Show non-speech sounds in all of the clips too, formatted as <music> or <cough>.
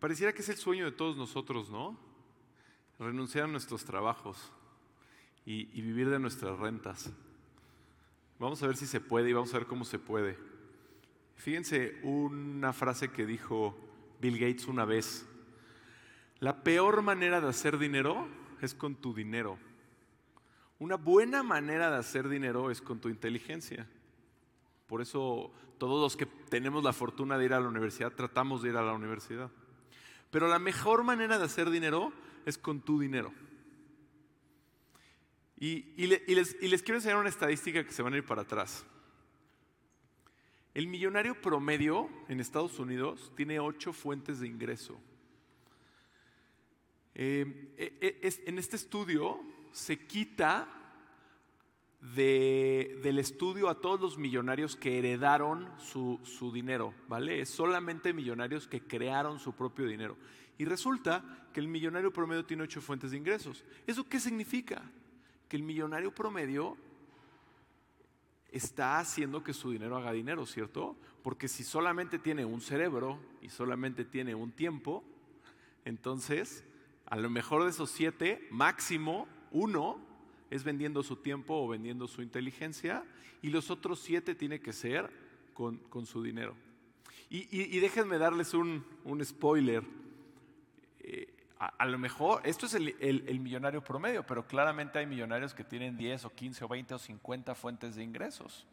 Pareciera que es el sueño de todos nosotros, ¿no? Renunciar a nuestros trabajos y, y vivir de nuestras rentas. Vamos a ver si se puede y vamos a ver cómo se puede. Fíjense una frase que dijo Bill Gates una vez. La peor manera de hacer dinero es con tu dinero. Una buena manera de hacer dinero es con tu inteligencia. Por eso todos los que tenemos la fortuna de ir a la universidad tratamos de ir a la universidad. Pero la mejor manera de hacer dinero es con tu dinero. Y, les, quiero enseñar una estadística que se van a ir para atrás. El millonario promedio en Estados Unidos tiene ocho fuentes de ingreso. Eh, eh, eh, en este estudio se quita del estudio a todos los millonarios que heredaron su, su, dinero, ¿vale? Es solamente millonarios que crearon su propio dinero. Y resulta que el millonario promedio tiene ocho fuentes de ingresos. ¿Eso qué significa? Que el millonario promedio está haciendo que su dinero haga dinero, ¿cierto? Porque si solamente tiene un cerebro y solamente tiene un tiempo, entonces a lo mejor de esos siete, máximo uno es vendiendo su tiempo o vendiendo su inteligencia y los otros siete tiene que ser con, su dinero. Y, déjenme darles un, spoiler. Eh, a, lo mejor, esto es el, el, millonario promedio, pero claramente hay millonarios que tienen 10 o 15 o 20 o 50 fuentes de ingresos.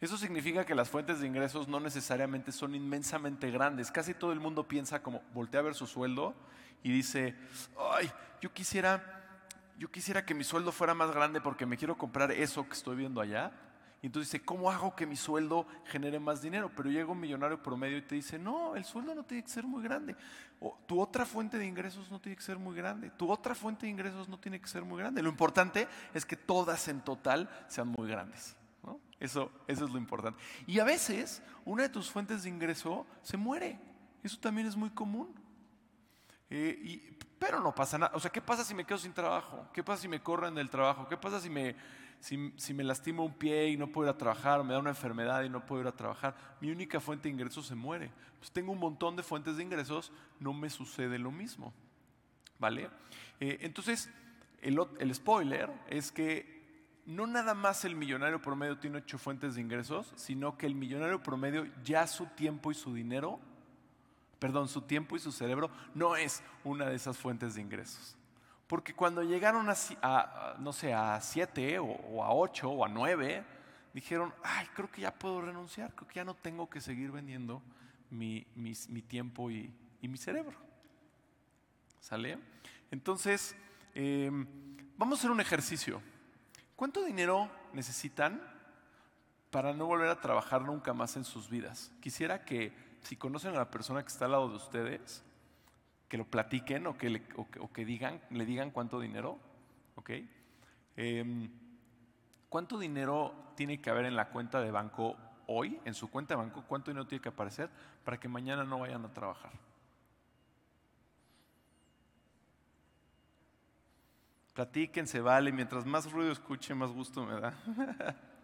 Eso significa que las fuentes de ingresos no necesariamente son inmensamente grandes. Casi todo el mundo piensa como voltea a ver su sueldo y dice, ay, yo quisiera, yo quisiera que mi sueldo fuera más grande porque me quiero comprar eso que estoy viendo allá. Y entonces dice, ¿cómo hago que mi sueldo genere más dinero? Pero llega un millonario promedio y te dice, no, el sueldo no tiene que ser muy grande. Tu otra fuente de ingresos no tiene que ser muy grande. Tu otra fuente de ingresos no tiene que ser muy grande. Lo importante es que todas en total sean muy grandes. Eso, eso es lo importante. Y a veces una de tus fuentes de ingreso se muere. Eso también es muy común. Eh, pero no pasa nada. O sea, ¿qué pasa si me quedo sin trabajo? ¿Qué pasa si me corren del trabajo? ¿Qué pasa si me, si, me lastimo un pie y no puedo ir a trabajar? ¿O me da una enfermedad y no puedo ir a trabajar? Mi única fuente de ingresos se muere. Pues tengo un montón de fuentes de ingresos, no me sucede lo mismo. ¿Vale? Eh, entonces, el, el spoiler es que no nada más el millonario promedio tiene ocho fuentes de ingresos, sino que el millonario promedio ya su tiempo y su dinero, perdón, su tiempo y su cerebro no es una de esas fuentes de ingresos. Porque cuando llegaron a, no sé, a siete o, a ocho o a nueve, dijeron, ay, creo que ya puedo renunciar, creo que ya no tengo que seguir vendiendo mi, tiempo y, mi cerebro. ¿Sale? Entonces, em, vamos a hacer un ejercicio. ¿Cuánto dinero necesitan para no volver a trabajar nunca más en sus vidas? Quisiera que si conocen a la persona que está al lado de ustedes, que lo platiquen o que le, que digan, le digan cuánto dinero, ¿ok? Em, ¿Cuánto dinero tiene que haber en la cuenta de banco hoy, en su cuenta de banco, cuánto dinero tiene que aparecer para que mañana no vayan a trabajar? Platíquense, vale, mientras más ruido escuche, más gusto me da. <laughs>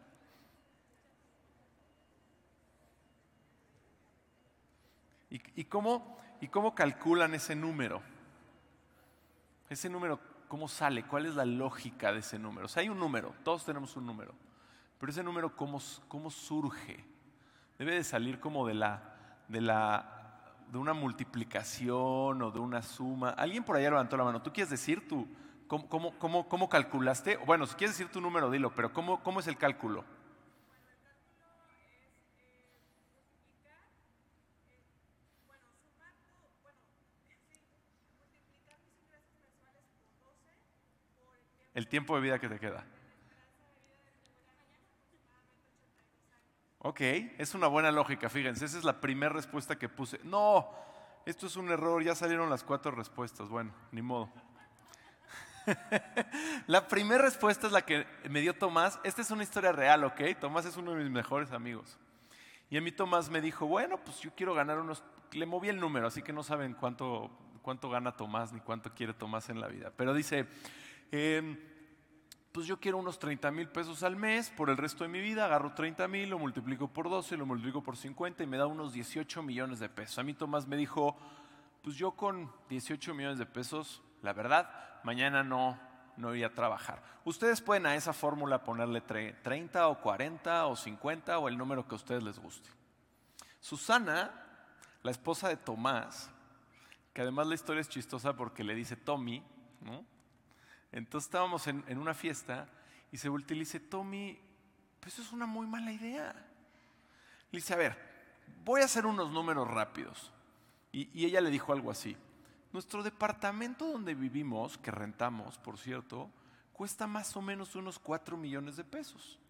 ¿Y, cómo, ¿Y cómo calculan ese número? Ese número, ¿cómo sale? ¿Cuál es la lógica de ese número? O sea, hay un número, todos tenemos un número, pero ese número, ¿cómo, cómo surge? Debe de salir como de la, de la, de una multiplicación o de una suma. Alguien por allá levantó la mano. ¿Tú quieres decir tu, ¿Cómo, calculaste? Bueno, si quieres decir tu número, dilo, pero ¿cómo, cómo es el cálculo? El tiempo de vida que te queda. Ok, es una buena lógica, fíjense, esa es la primera respuesta que puse. No, esto es un error, ya salieron las cuatro respuestas. Bueno, ni modo. <laughs> la primera respuesta es la que me dio Tomás. Esta es una historia real, ¿ok? Tomás es uno de mis mejores amigos. Y a mí Tomás me dijo, bueno, pues yo quiero ganar unos... Le moví el número, así que no saben cuánto, cuánto gana Tomás ni cuánto quiere Tomás en la vida. Pero dice, em, pues yo quiero unos 30 mil pesos al mes por el resto de mi vida, agarro 30 mil, lo multiplico por 12, lo multiplico por 50 y me da unos 18 millones de pesos. A mí Tomás me dijo, pues yo con 18 millones de pesos, la verdad, mañana no, no iría a trabajar. Ustedes pueden a esa fórmula ponerle 30 o 40 o 50 o el número que a ustedes les guste. Susana, la esposa de Tomás, que además la historia es chistosa porque le dice Tommy, ¿no? Entonces estábamos en, una fiesta y se voltea y dice, Tommy, pues eso es una muy mala idea. Le dice, a ver, voy a hacer unos números rápidos. Y, ella le dijo algo así, nuestro departamento donde vivimos, que rentamos, por cierto, cuesta más o menos unos 4 millones de pesos.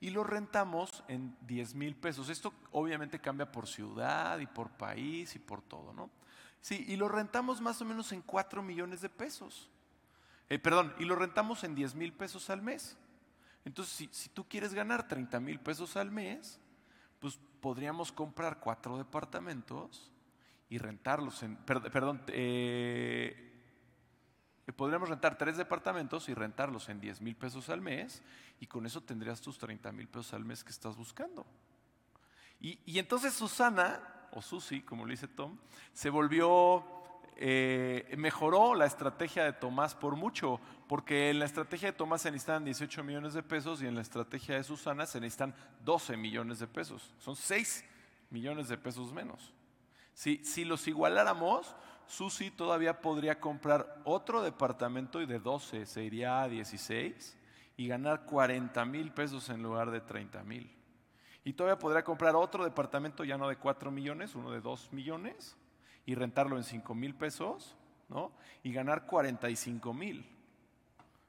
Y lo rentamos en 10 mil pesos. Esto obviamente cambia por ciudad y por país y por todo, ¿no? Sí, y lo rentamos más o menos en 4 millones de pesos. Eh, perdón, y lo rentamos en 10 mil pesos al mes. Entonces, si, tú quieres ganar 30 mil pesos al mes, pues podríamos comprar cuatro departamentos y rentarlos en, perdón, eh, podríamos rentar tres departamentos y rentarlos en 10 mil pesos al mes y con eso tendrías tus 30 mil pesos al mes que estás buscando. Y, y entonces Susana, o Susi, como le dice Tom, se volvió eh, mejoró la estrategia de Tomás por mucho, porque en la estrategia de Tomás se necesitan 18 millones de pesos y en la estrategia de Susana se necesitan 12 millones de pesos. Son 6 millones de pesos menos. Si, si los igualáramos, Susi todavía podría comprar otro departamento y de 12 se iría a 16 y ganar 40 mil pesos en lugar de 30 mil. Y todavía podría comprar otro departamento ya no de 4 millones, uno de 2 millones y rentarlo en 5 mil pesos, ¿no? Y ganar 45 mil.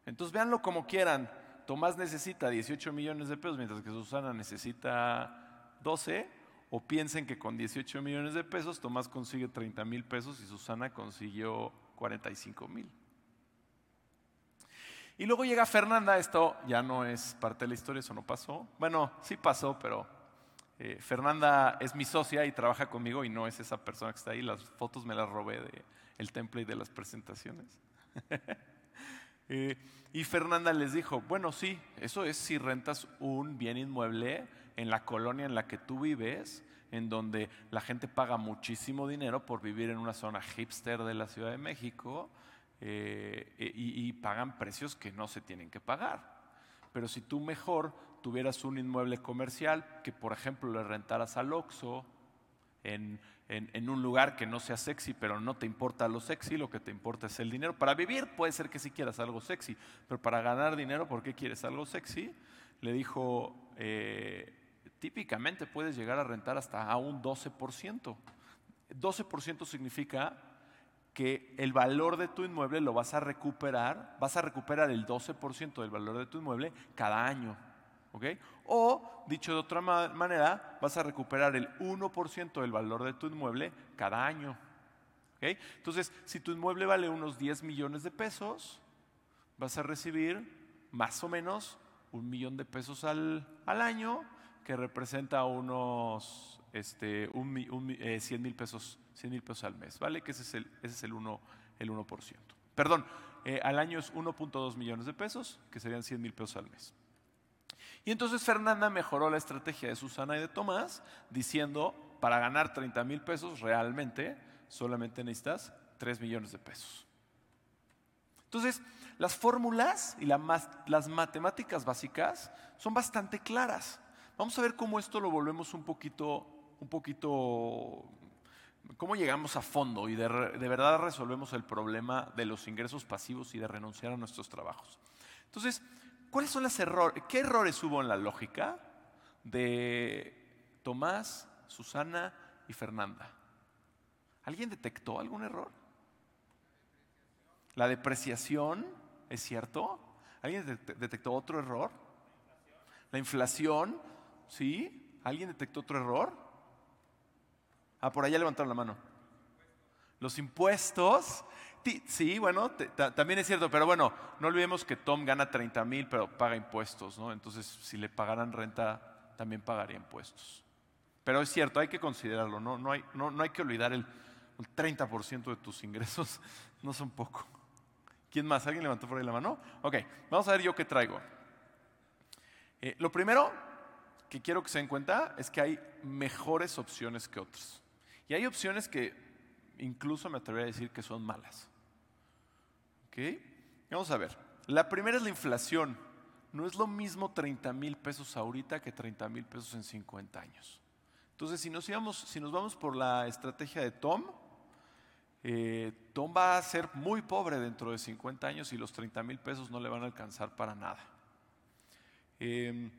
Entonces véanlo como quieran. Tomás necesita 18 millones de pesos mientras que Susana necesita 12. O piensen que con 18 millones de pesos Tomás consigue 30 mil pesos y Susana consiguió 45 mil. Y luego llega Fernanda, esto ya no es parte de la historia, eso no pasó. Bueno, sí pasó, pero eh, Fernanda es mi socia y trabaja conmigo y no es esa persona que está ahí. Las fotos me las robé del el template de las presentaciones. <laughs> Eh, y Fernanda les dijo, bueno, sí, eso es si rentas un bien inmueble en la colonia en la que tú vives, en donde la gente paga muchísimo dinero por vivir en una zona hipster de la Ciudad de México eh, y, y pagan precios que no se tienen que pagar. Pero si tú mejor tuvieras un inmueble comercial que, por ejemplo, le rentaras al Oxxo en, un lugar que no sea sexy, pero no te importa lo sexy, lo que te importa es el dinero. Para vivir puede ser que sí quieras algo sexy, pero para ganar dinero, ¿por qué quieres algo sexy? Le dijo, eh, típicamente puedes llegar a rentar hasta a un 12%. 12% significa que el valor de tu inmueble lo vas a recuperar, vas a recuperar el 12% del valor de tu inmueble cada año. O, dicho de otra manera, vas a recuperar el 1% del valor de tu inmueble cada año. Entonces, si tu inmueble vale unos 10 millones de pesos, vas a recibir más o menos un millón de pesos al, año, que representa unos este, un, 100 eh, mil pesos, pesos al mes, ¿vale? Que ese es el, ese es el, 1, el 1%. Perdón, eh, al año es 1.2 millones de pesos, que serían 100 mil pesos al mes. Y entonces Fernanda mejoró la estrategia de Susana y de Tomás diciendo, para ganar 30 mil pesos realmente solamente necesitas 3 millones de pesos. Entonces, las fórmulas y las matemáticas básicas son bastante claras. Vamos a ver cómo esto lo volvemos un poquito, un poquito, cómo llegamos a fondo y de, de verdad resolvemos el problema de los ingresos pasivos y de renunciar a nuestros trabajos. Entonces, ¿Cuáles son los errores? ¿Qué errores hubo en la lógica de Tomás, Susana y Fernanda? ¿Alguien detectó algún error? La depreciación, ¿es cierto? ¿Alguien detectó otro error? La inflación, ¿sí? ¿Alguien detectó otro error? Ah, por allá levantaron la mano. Los impuestos, Sí, bueno, también es cierto, pero bueno, no olvidemos que Tom gana 30 mil, pero paga impuestos, ¿no? Entonces, si le pagaran renta, también pagaría impuestos. Pero es cierto, hay que considerarlo, no, no, hay, no, no hay que olvidar el, 30% de tus ingresos, <laughs> no son poco. ¿Quién más? ¿Alguien levantó por ahí la mano? Ok, vamos a ver yo qué traigo. Eh, lo primero que quiero que se den cuenta es que hay mejores opciones que otras. Y hay opciones que incluso me atrevería a decir que son malas. ¿Ok? Vamos a ver. La primera es la inflación. No es lo mismo 30 mil pesos ahorita que 30 mil pesos en 50 años. Entonces, si nos, si nos vamos por la estrategia de Tom, eh, Tom va a ser muy pobre dentro de 50 años y los 30 mil pesos no le van a alcanzar para nada. Em,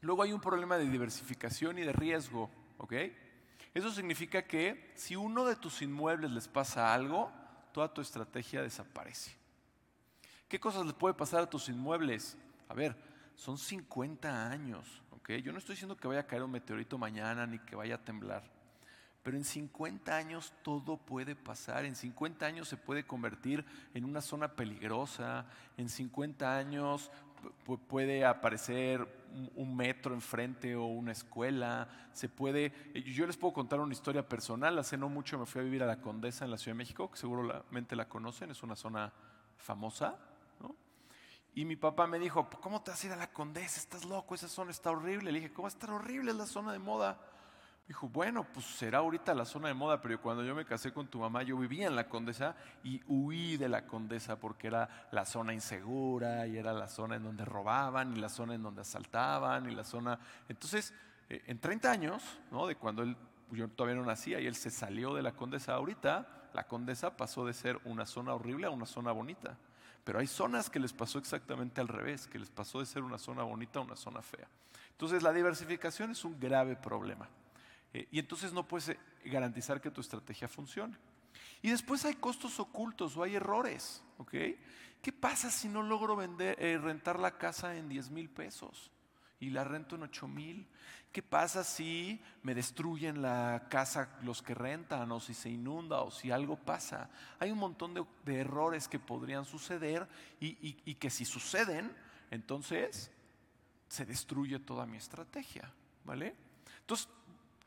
luego hay un problema de diversificación y de riesgo, ¿ok? Eso significa que si uno de tus inmuebles les pasa algo, toda tu estrategia desaparece. ¿Qué cosas les puede pasar a tus inmuebles? A ver, son 50 años, ¿ok? Yo no estoy diciendo que vaya a caer un meteorito mañana ni que vaya a temblar. Pero en 50 años todo puede pasar, en 50 años se puede convertir en una zona peligrosa, en 50 años puede aparecer un metro enfrente o una escuela, se puede, yo les puedo contar una historia personal, hace no mucho me fui a vivir a la Condesa en la Ciudad de México, que seguramente la conocen, es una zona famosa, Y mi papá me dijo, ¿cómo te vas a ir a la Condesa? Estás loco, esa zona está horrible. Le dije, ¿cómo va a estar horrible? La zona de moda. Dijo, bueno, pues será ahorita la zona de moda, pero cuando yo me casé con tu mamá, yo vivía en la Condesa y huí de la Condesa porque era la zona insegura y era la zona en donde robaban y la zona en donde asaltaban y la zona... Entonces, eh, en 30 años, ¿no? de cuando él, yo todavía no nacía y él se salió de la Condesa, ahorita la Condesa pasó de ser una zona horrible a una zona bonita. Pero hay zonas que les pasó exactamente al revés, que les pasó de ser una zona bonita a una zona fea. Entonces, la diversificación es un grave problema. Eh, y entonces no puedes eh, garantizar que tu estrategia funcione. Y después hay costos ocultos o hay errores. ¿Qué pasa si no logro vender, eh, rentar la casa en 10 mil pesos y la rento en 8 mil? ¿Qué pasa si me destruyen la casa los que rentan o si se inunda o si algo pasa? Hay un montón de, errores que podrían suceder y, y que si suceden, entonces se destruye toda mi estrategia. ¿Vale? Entonces,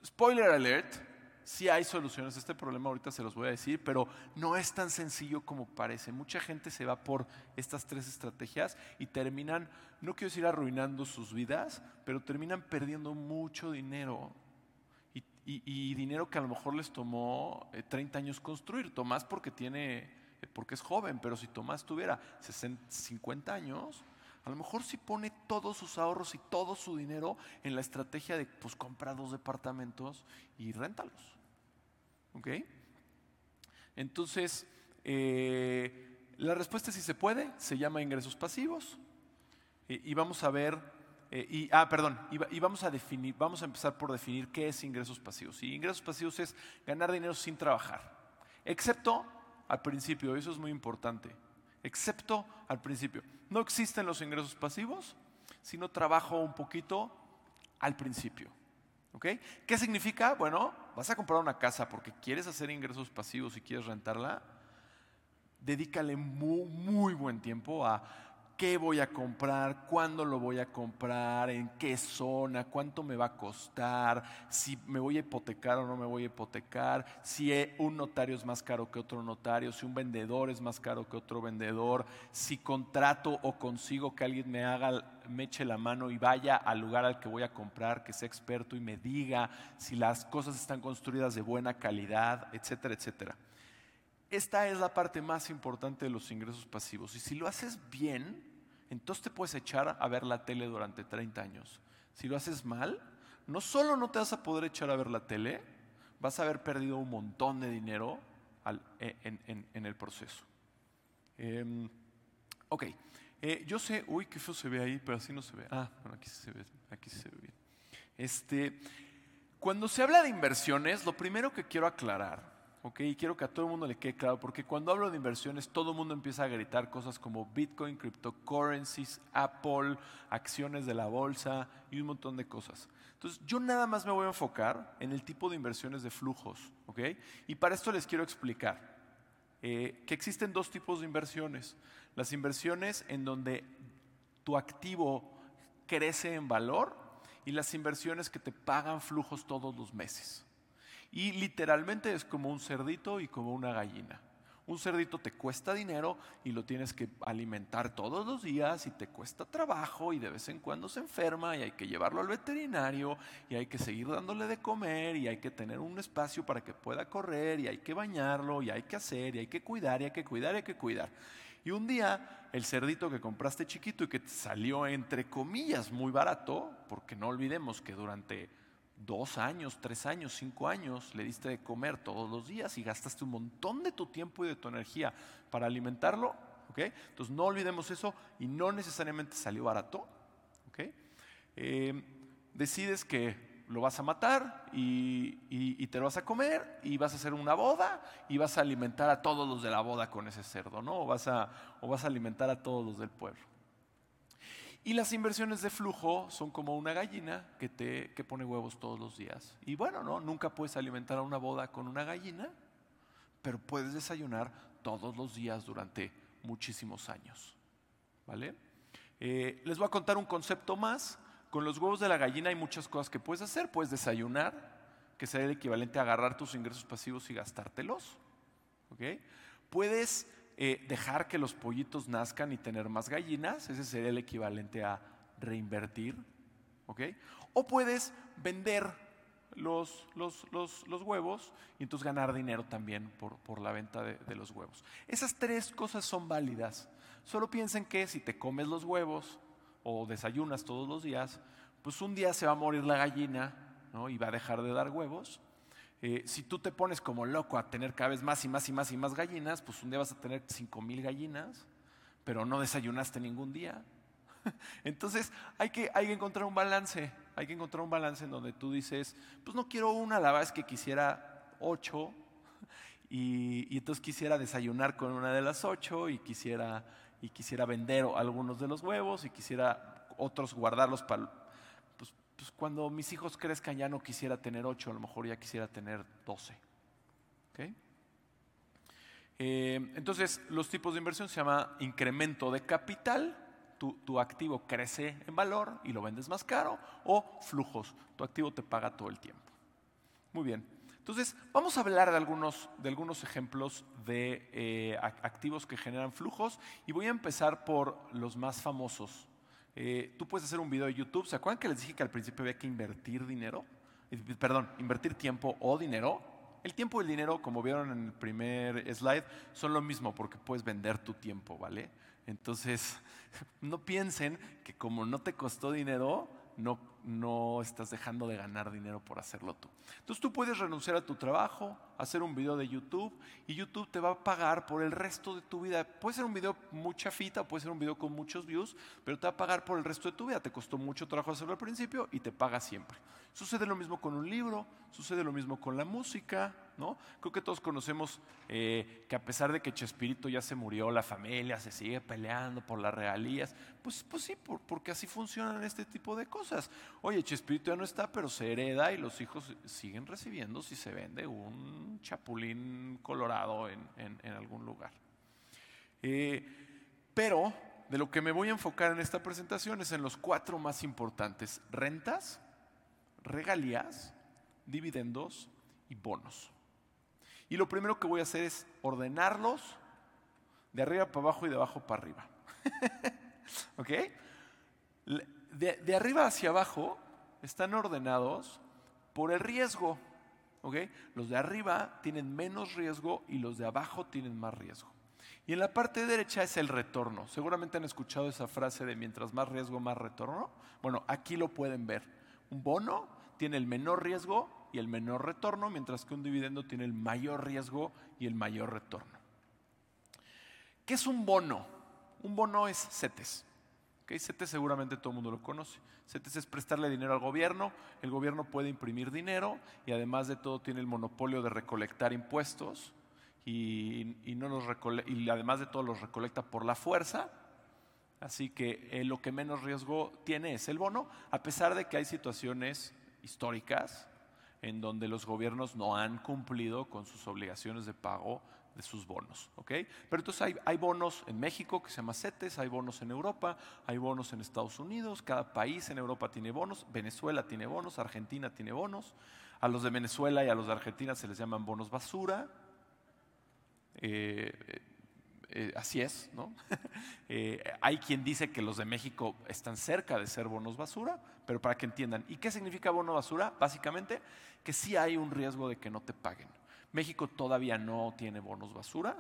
Spoiler alert, sí hay soluciones a este problema, ahorita se los voy a decir, pero no es tan sencillo como parece. Mucha gente se va por estas tres estrategias y terminan, no quiero decir arruinando sus vidas, pero terminan perdiendo mucho dinero. Y, dinero que a lo mejor les tomó 30 eh, años construir. Tomás porque tiene, eh, porque es joven, pero si Tomás tuviera 50 años, a lo mejor si pone todos sus ahorros y todo su dinero en la estrategia de pues compra dos departamentos y réntalos. ¿Ok? Entonces, eh, la respuesta es si se puede, se llama ingresos pasivos. y vamos a ver, eh, y, ah, perdón, y, vamos a definir, vamos a empezar por definir qué es ingresos pasivos. Y ingresos pasivos es ganar dinero sin trabajar, excepto al principio, eso es muy importante excepto al principio. No existen los ingresos pasivos, sino trabajo un poquito al principio. ¿Qué significa? Bueno, vas a comprar una casa porque quieres hacer ingresos pasivos y quieres rentarla. Dedícale muy buen tiempo a qué voy a comprar, cuándo lo voy a comprar, en qué zona, cuánto me va a costar, si me voy a hipotecar o no me voy a hipotecar, si un notario es más caro que otro notario, si un vendedor es más caro que otro vendedor, si contrato o consigo que alguien me haga, me eche la mano y vaya al lugar al que voy a comprar, que sea experto y me diga si las cosas están construidas de buena calidad, etcétera, etcétera. Esta es la parte más importante de los ingresos pasivos. Y si lo haces bien, entonces te puedes echar a ver la tele durante 30 años. Si lo haces mal, no solo no te vas a poder echar a ver la tele, vas a haber perdido un montón de dinero e, en, el proceso. Em, ok, eh, yo sé, uy, qué feo se ve ahí, pero así no se ve. Ah, bueno, aquí se ve, aquí se ve bien. Este, cuando se habla de inversiones, lo primero que quiero aclarar y quiero que a todo el mundo le quede claro, porque cuando hablo de inversiones, todo el mundo empieza a gritar cosas como Bitcoin, cryptocurrencies, Apple, acciones de la bolsa y un montón de cosas. Entonces, yo nada más me voy a enfocar en el tipo de inversiones de flujos, ¿ok? Y para esto les quiero explicar eh, que existen dos tipos de inversiones. Las inversiones en donde tu activo crece en valor y las inversiones que te pagan flujos todos los meses. Y literalmente es como un cerdito y como una gallina. Un cerdito te cuesta dinero y lo tienes que alimentar todos los días y te cuesta trabajo y de vez en cuando se enferma y hay que llevarlo al veterinario y hay que seguir dándole de comer y hay que tener un espacio para que pueda correr y hay que bañarlo y hay que hacer y hay que cuidar y hay que cuidar y hay que cuidar. Y un día el cerdito que compraste chiquito y que te salió entre comillas muy barato, porque no olvidemos que durante dos años, tres años, cinco años, le diste de comer todos los días y gastaste un montón de tu tiempo y de tu energía para alimentarlo, ¿ok? Entonces no olvidemos eso y no necesariamente salió barato, ¿ok? Eh, decides que lo vas a matar y, te lo vas a comer y vas a hacer una boda y vas a alimentar a todos los de la boda con ese cerdo, ¿no? vas a, o vas a alimentar a todos los del pueblo. Y las inversiones de flujo son como una gallina que, te, que pone huevos todos los días. Y bueno, ¿no? Nunca puedes alimentar a una boda con una gallina, pero puedes desayunar todos los días durante muchísimos años. ¿Vale? Eh, les voy a contar un concepto más. Con los huevos de la gallina hay muchas cosas que puedes hacer. Puedes desayunar, que sería el equivalente a agarrar tus ingresos pasivos y gastártelos. ¿Okay? Puedes eh, dejar que los pollitos nazcan y tener más gallinas, ese sería el equivalente a reinvertir, ¿ok? O puedes vender los, huevos y entonces ganar dinero también por, la venta de, de, los huevos. Esas tres cosas son válidas. Solo piensen que si te comes los huevos o desayunas todos los días, pues un día se va a morir la gallina ¿no? y va a dejar de dar huevos eh, si tú te pones como loco a tener cada vez más y más y más y más gallinas, pues un día vas a tener cinco mil gallinas, pero no desayunaste ningún día. <laughs> Entonces hay que, hay que encontrar un balance, hay que encontrar un balance en donde tú dices, pues no quiero una, la verdad es que quisiera ocho, <laughs> y, y, entonces quisiera desayunar con una de las ocho y quisiera, y quisiera vender algunos de los huevos y quisiera otros guardarlos para pues cuando mis hijos crezcan ya no quisiera tener ocho, a lo mejor ya quisiera tener doce. Eh, entonces, los tipos de inversión se llama incremento de capital, tu, tu, activo crece en valor y lo vendes más caro, o flujos, tu activo te paga todo el tiempo. Muy bien, entonces vamos a hablar de algunos, de algunos ejemplos de eh, activos que generan flujos y voy a empezar por los más famosos eh, tú puedes hacer un video de YouTube. ¿Se acuerdan que les dije que al principio había que invertir dinero? Eh, perdón, invertir tiempo o dinero. El tiempo y el dinero, como vieron en el primer slide, son lo mismo porque puedes vender tu tiempo, ¿vale? Entonces, <laughs> no piensen que como no te costó dinero, no, no estás dejando de ganar dinero por hacerlo tú. Entonces tú puedes renunciar a tu trabajo, hacer un video de YouTube y YouTube te va a pagar por el resto de tu vida. Puede ser un video mucha fita, puede ser un video con muchos views, pero te va a pagar por el resto de tu vida. Te costó mucho trabajo hacerlo al principio y te paga siempre. Sucede lo mismo con un libro, sucede lo mismo con la música, ¿no? Creo que todos conocemos eh, que a pesar de que Chespirito ya se murió, la familia se sigue peleando por las regalías. Pues, pues sí, porque así funcionan este tipo de cosas. Oye, Chespirito ya no está, pero se hereda y los hijos siguen recibiendo si se vende un chapulín colorado en, algún lugar. Eh, pero de lo que me voy a enfocar en esta presentación es en los cuatro más importantes. Rentas, regalías, dividendos y bonos. Y lo primero que voy a hacer es ordenarlos de arriba para abajo y de abajo para arriba. <laughs> ¿Ok? De, arriba hacia abajo están ordenados por el riesgo. Los de arriba tienen menos riesgo y los de abajo tienen más riesgo. Y en la parte derecha es el retorno. Seguramente han escuchado esa frase de mientras más riesgo, más retorno. Bueno, aquí lo pueden ver. Un bono tiene el menor riesgo y el menor retorno, mientras que un dividendo tiene el mayor riesgo y el mayor retorno. ¿Qué es un bono? Un bono es CETES. ¿Okay? CETES seguramente todo el mundo lo conoce. CETES es prestarle dinero al gobierno, el gobierno puede imprimir dinero y además de todo tiene el monopolio de recolectar impuestos y, no y además de todo los recolecta por la fuerza. Así que eh, lo que menos riesgo tiene es el bono, a pesar de que hay situaciones históricas en donde los gobiernos no han cumplido con sus obligaciones de pago de sus bonos. Pero entonces hay, hay, bonos en México que se llama CETES, hay bonos en Europa, hay bonos en Estados Unidos, cada país en Europa tiene bonos, Venezuela tiene bonos, Argentina tiene bonos, a los de Venezuela y a los de Argentina se les llaman bonos basura. Eh, eh, así es, ¿no? <laughs> hay quien dice que los de México están cerca de ser bonos basura, pero para que entiendan. ¿Y qué significa bono basura? Básicamente que sí hay un riesgo de que no te paguen. México todavía no tiene bonos basura,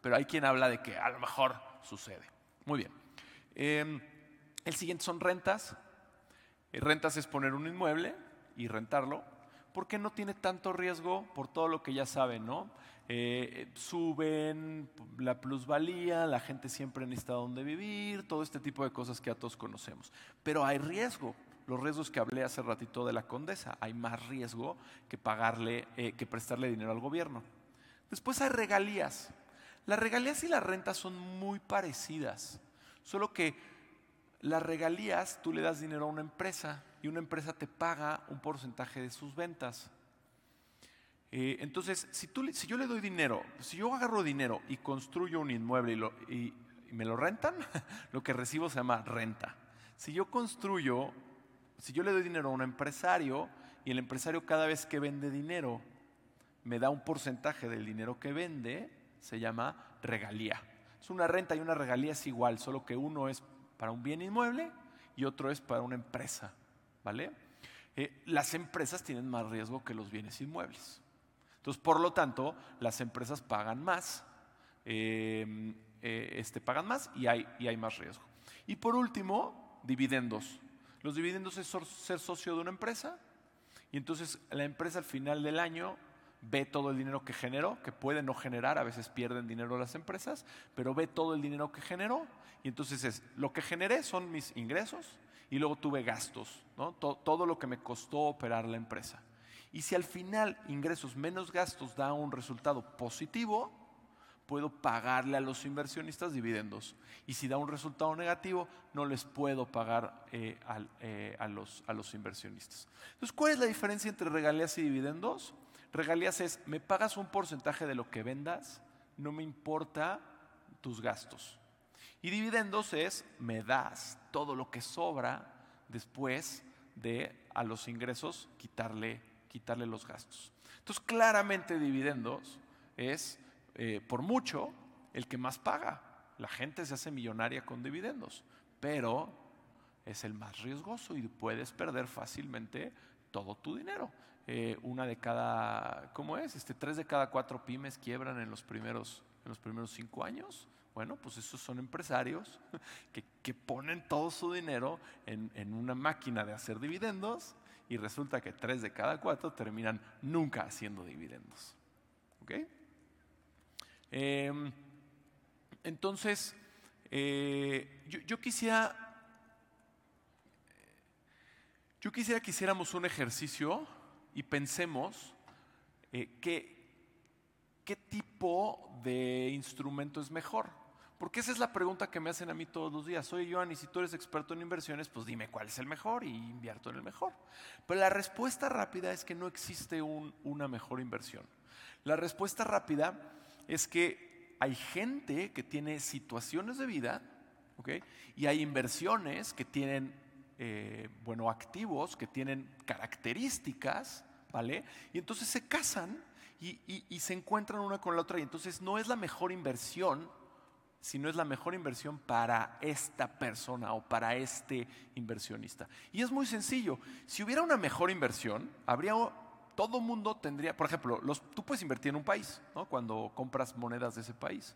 pero hay quien habla de que a lo mejor sucede. Muy bien. Em, el siguiente son rentas. rentas es poner un inmueble y rentarlo porque no tiene tanto riesgo por todo lo que ya saben, ¿no? Eh, suben la plusvalía, la gente siempre necesita donde vivir, todo este tipo de cosas que a todos conocemos. Pero hay riesgo, los riesgos que hablé hace ratito de la condesa, hay más riesgo que pagarle, eh, que prestarle dinero al gobierno. Después hay regalías. Las regalías y las rentas son muy parecidas, solo que las regalías tú le das dinero a una empresa y una empresa te paga un porcentaje de sus ventas. Eh, entonces, si, yo le doy dinero, si yo agarro dinero y construyo un inmueble y, me lo rentan, <laughs> lo que recibo se llama renta. Si yo construyo, si yo le doy dinero a un empresario y el empresario cada vez que vende dinero me da un porcentaje del dinero que vende, se llama regalía. Es una renta y una regalía es igual, solo que uno es para un bien inmueble y otro es para una empresa. ¿Vale? Eh, las empresas tienen más riesgo que los bienes inmuebles. Entonces, por lo tanto, las empresas pagan más, em, eh, este, pagan más y hay, y hay más riesgo. Y por último, dividendos. Los dividendos es ser socio de una empresa y entonces la empresa al final del año ve todo el dinero que generó, que puede no generar, a veces pierden dinero las empresas, pero ve todo el dinero que generó y entonces es, lo que generé son mis ingresos y luego tuve gastos, ¿no? todo, todo lo que me costó operar la empresa. Y si al final ingresos menos gastos da un resultado positivo, puedo pagarle a los inversionistas dividendos. Y si da un resultado negativo, no les puedo pagar eh, eh, a, los, a los inversionistas. Entonces, ¿cuál es la diferencia entre regalías y dividendos? Regalías es, me pagas un porcentaje de lo que vendas, no me importa tus gastos. Y dividendos es, me das todo lo que sobra después de a los ingresos quitarle, quitarle los gastos. Entonces, claramente dividendos es, eh, por mucho, el que más paga. La gente se hace millonaria con dividendos, pero es el más riesgoso y puedes perder fácilmente todo tu dinero. Eh, una de cada, ¿cómo es? Este, tres de cada cuatro pymes quiebran en los primeros, en los primeros cinco años. Bueno, pues esos son empresarios <laughs> que, ponen todo su dinero en, una máquina de hacer dividendos y resulta que tres de cada cuatro terminan nunca haciendo dividendos. ¿Ok? Em, entonces, eh, yo, quisiera, yo quisiera que hiciéramos un ejercicio y pensemos eh, qué, tipo de instrumento es mejor. Porque esa es la pregunta que me hacen a mí todos los días. Oye, Joan, y si tú eres experto en inversiones, pues dime cuál es el mejor y invierto en el mejor. Pero la respuesta rápida es que no existe una mejor inversión. La respuesta rápida es que hay gente que tiene situaciones de vida. Y hay inversiones que tienen, eh, bueno, activos que tienen características ¿vale? Y entonces se casan y, se encuentran una con la otra y entonces no es la mejor inversión, sino es la mejor inversión para esta persona o para este inversionista. Y es muy sencillo, si hubiera una mejor inversión, habría todo mundo tendría, por ejemplo, los, tú puedes invertir en un país, ¿no? Cuando compras monedas de ese país.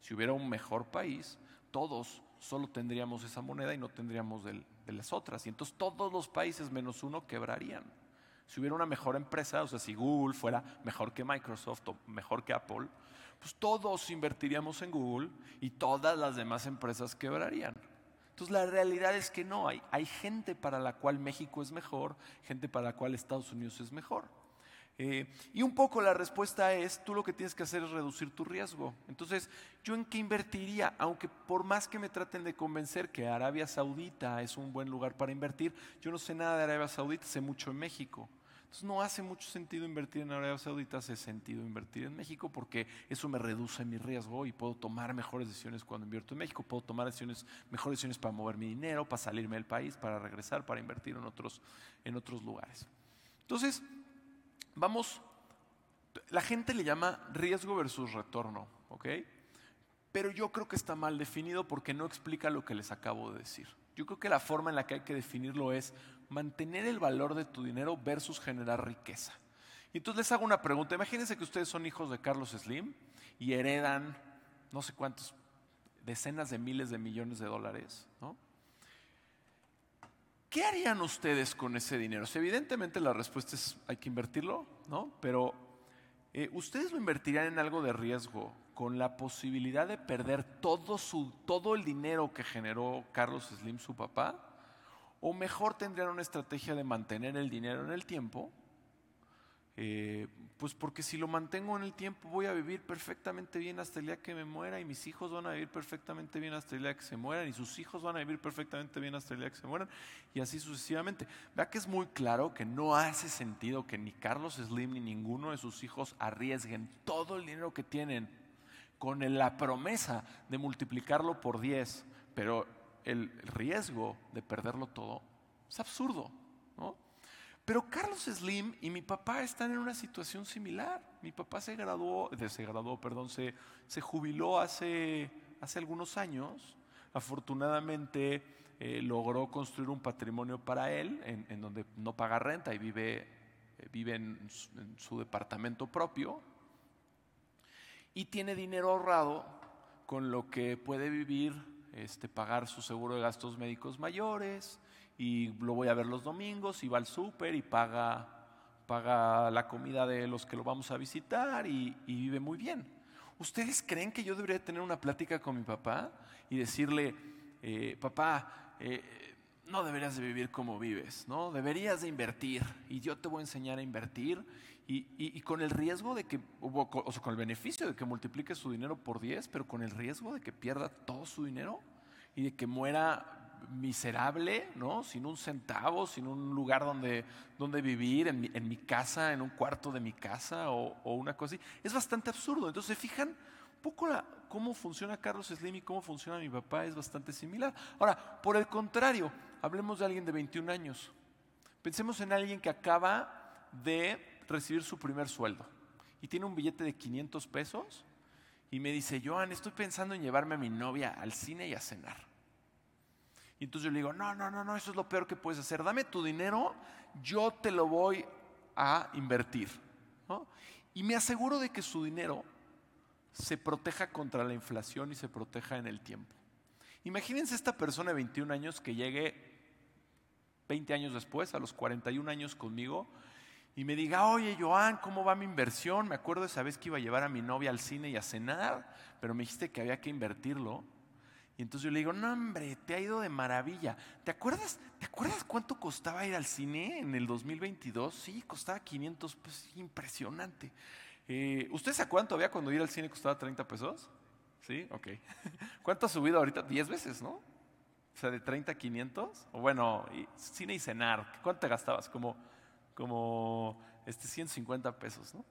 Si hubiera un mejor país, todos solo tendríamos esa moneda y no tendríamos de las otras. Y entonces todos los países menos uno quebrarían. Si hubiera una mejor empresa, o sea, si Google fuera mejor que Microsoft o mejor que Apple, pues todos invertiríamos en Google y todas las demás empresas quebrarían. Entonces la realidad es que no, hay, hay gente para la cual México es mejor, gente para la cual Estados Unidos es mejor. Eh, y un poco la respuesta es, tú lo que tienes que hacer es reducir tu riesgo. Entonces, ¿yo en qué invertiría? Aunque por más que me traten de convencer que Arabia Saudita es un buen lugar para invertir, yo no sé nada de Arabia Saudita, sé mucho en México. Entonces no hace mucho sentido invertir en Arabia Saudita, hace sentido invertir en México porque eso me reduce mi riesgo y puedo tomar mejores decisiones cuando invierto en México, puedo tomar decisiones, mejores decisiones para mover mi dinero, para salirme del país, para regresar, para invertir en otros, en otros lugares. Entonces, vamos, La gente le llama riesgo versus retorno, ¿ok? Pero yo creo que está mal definido porque no explica lo que les acabo de decir. Yo creo que la forma en la que hay que definirlo es mantener el valor de tu dinero versus generar riqueza. Y entonces les hago una pregunta. Imagínense que ustedes son hijos de Carlos Slim y heredan no sé cuántos, decenas de miles de millones de dólares, ¿no? ¿Qué harían ustedes con ese dinero? evidentemente la respuesta es hay que invertirlo, ¿no? Pero eh, ustedes lo invertirían en algo de riesgo, con la posibilidad de perder todo, su, todo el dinero que generó Carlos Slim, su papá, o mejor tendrían una estrategia de mantener el dinero en el tiempo eh, pues porque si lo mantengo en el tiempo voy a vivir perfectamente bien hasta el día que me muera y mis hijos van a vivir perfectamente bien hasta el día que se mueran y sus hijos van a vivir perfectamente bien hasta el día que se mueran y así sucesivamente. Vea que es muy claro que no hace sentido que ni Carlos Slim ni ninguno de sus hijos arriesguen todo el dinero que tienen con la promesa de multiplicarlo por 10, pero el riesgo de perderlo todo es absurdo. ¿no? Pero Carlos Slim y mi papá están en una situación similar. Mi papá se graduó, se graduó, perdón, se, se jubiló hace, hace algunos años. Afortunadamente eh, logró construir un patrimonio para él en, donde no paga renta y vive, eh, vive en, su, departamento propio. Y tiene dinero ahorrado con lo que puede vivir, este, pagar su seguro de gastos médicos mayores, y lo voy a ver los domingos y va al súper y paga, paga la comida de los que lo vamos a visitar y, vive muy bien. ¿Ustedes creen que yo debería tener una plática con mi papá y decirle, eh, papá, eh, no deberías de vivir como vives, ¿no? Deberías de invertir y yo te voy a enseñar a invertir y, con el riesgo de que, o sea, con el beneficio de que multiplique su dinero por 10, pero con el riesgo de que pierda todo su dinero y de que muera miserable, ¿no? Sin un centavo, sin un lugar donde, donde vivir, en mi, en mi, casa, en un cuarto de mi casa o, una cosa así. Es bastante absurdo. Entonces, fijan? Un poco la, cómo funciona Carlos Slim y cómo funciona mi papá es bastante similar. Ahora, por el contrario, hablemos de alguien de 21 años. Pensemos en alguien que acaba de recibir su primer sueldo y tiene un billete de 500 pesos y me dice, Joan, estoy pensando en llevarme a mi novia al cine y a cenar. Y entonces yo le digo, no, no, no, no, eso es lo peor que puedes hacer. Dame tu dinero, yo te lo voy a invertir. Y me aseguro de que su dinero se proteja contra la inflación y se proteja en el tiempo. Imagínense esta persona de 21 años que llegue 20 años después, a los 41 años conmigo, y me diga, oye Joan, ¿cómo va mi inversión? Me acuerdo esa vez que iba a llevar a mi novia al cine y a cenar, pero me dijiste que había que invertirlo. Y entonces yo le digo, no hombre, te ha ido de maravilla. ¿Te acuerdas, ¿Te acuerdas cuánto costaba ir al cine en el 2022? Sí, costaba 500 pesos, impresionante. Eh, ¿Usted se acuerdan todavía cuando ir al cine costaba 30 pesos? Sí, ok. <laughs> ¿Cuánto ha subido ahorita? 10 veces, ¿no? O sea, de 30 a 500. O bueno, cine y cenar. ¿Cuánto te gastabas? Como, como este, 150 pesos, ¿no?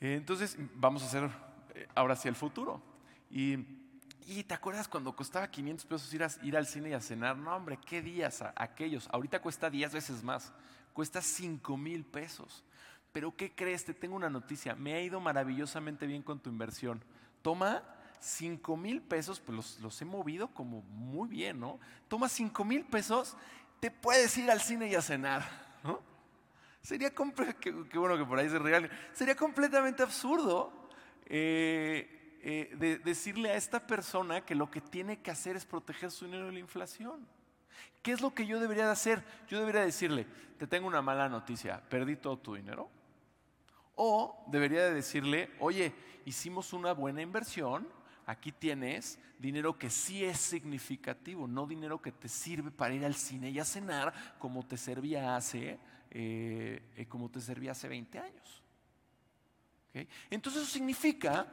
Entonces, vamos a hacer eh, ahora sí el futuro. Y te acuerdas cuando costaba 500 pesos ir, ir al cine y a cenar. No, hombre, qué días aquellos. Ahorita cuesta 10 veces más. Cuesta 5 mil pesos. Pero ¿qué crees? Te tengo una noticia. Me ha ido maravillosamente bien con tu inversión. Toma 5 mil pesos, pues los, he movido como muy bien, ¿no? Toma 5 mil pesos, te puedes ir al cine y a cenar, ¿no? Sería, <laughs> qué, bueno que por ahí se real. Sería completamente absurdo. Eh, eh, de decirle a esta persona que lo que tiene que hacer es proteger su dinero de la inflación. ¿Qué es lo que yo debería de hacer? Yo debería decirle, te tengo una mala noticia, perdí todo tu dinero. O debería de decirle, oye, hicimos una buena inversión, aquí tienes dinero que sí es significativo, no dinero que te sirve para ir al cine y a cenar como te servía hace, eh, eh, como te servía hace 20 años. Entonces eso significa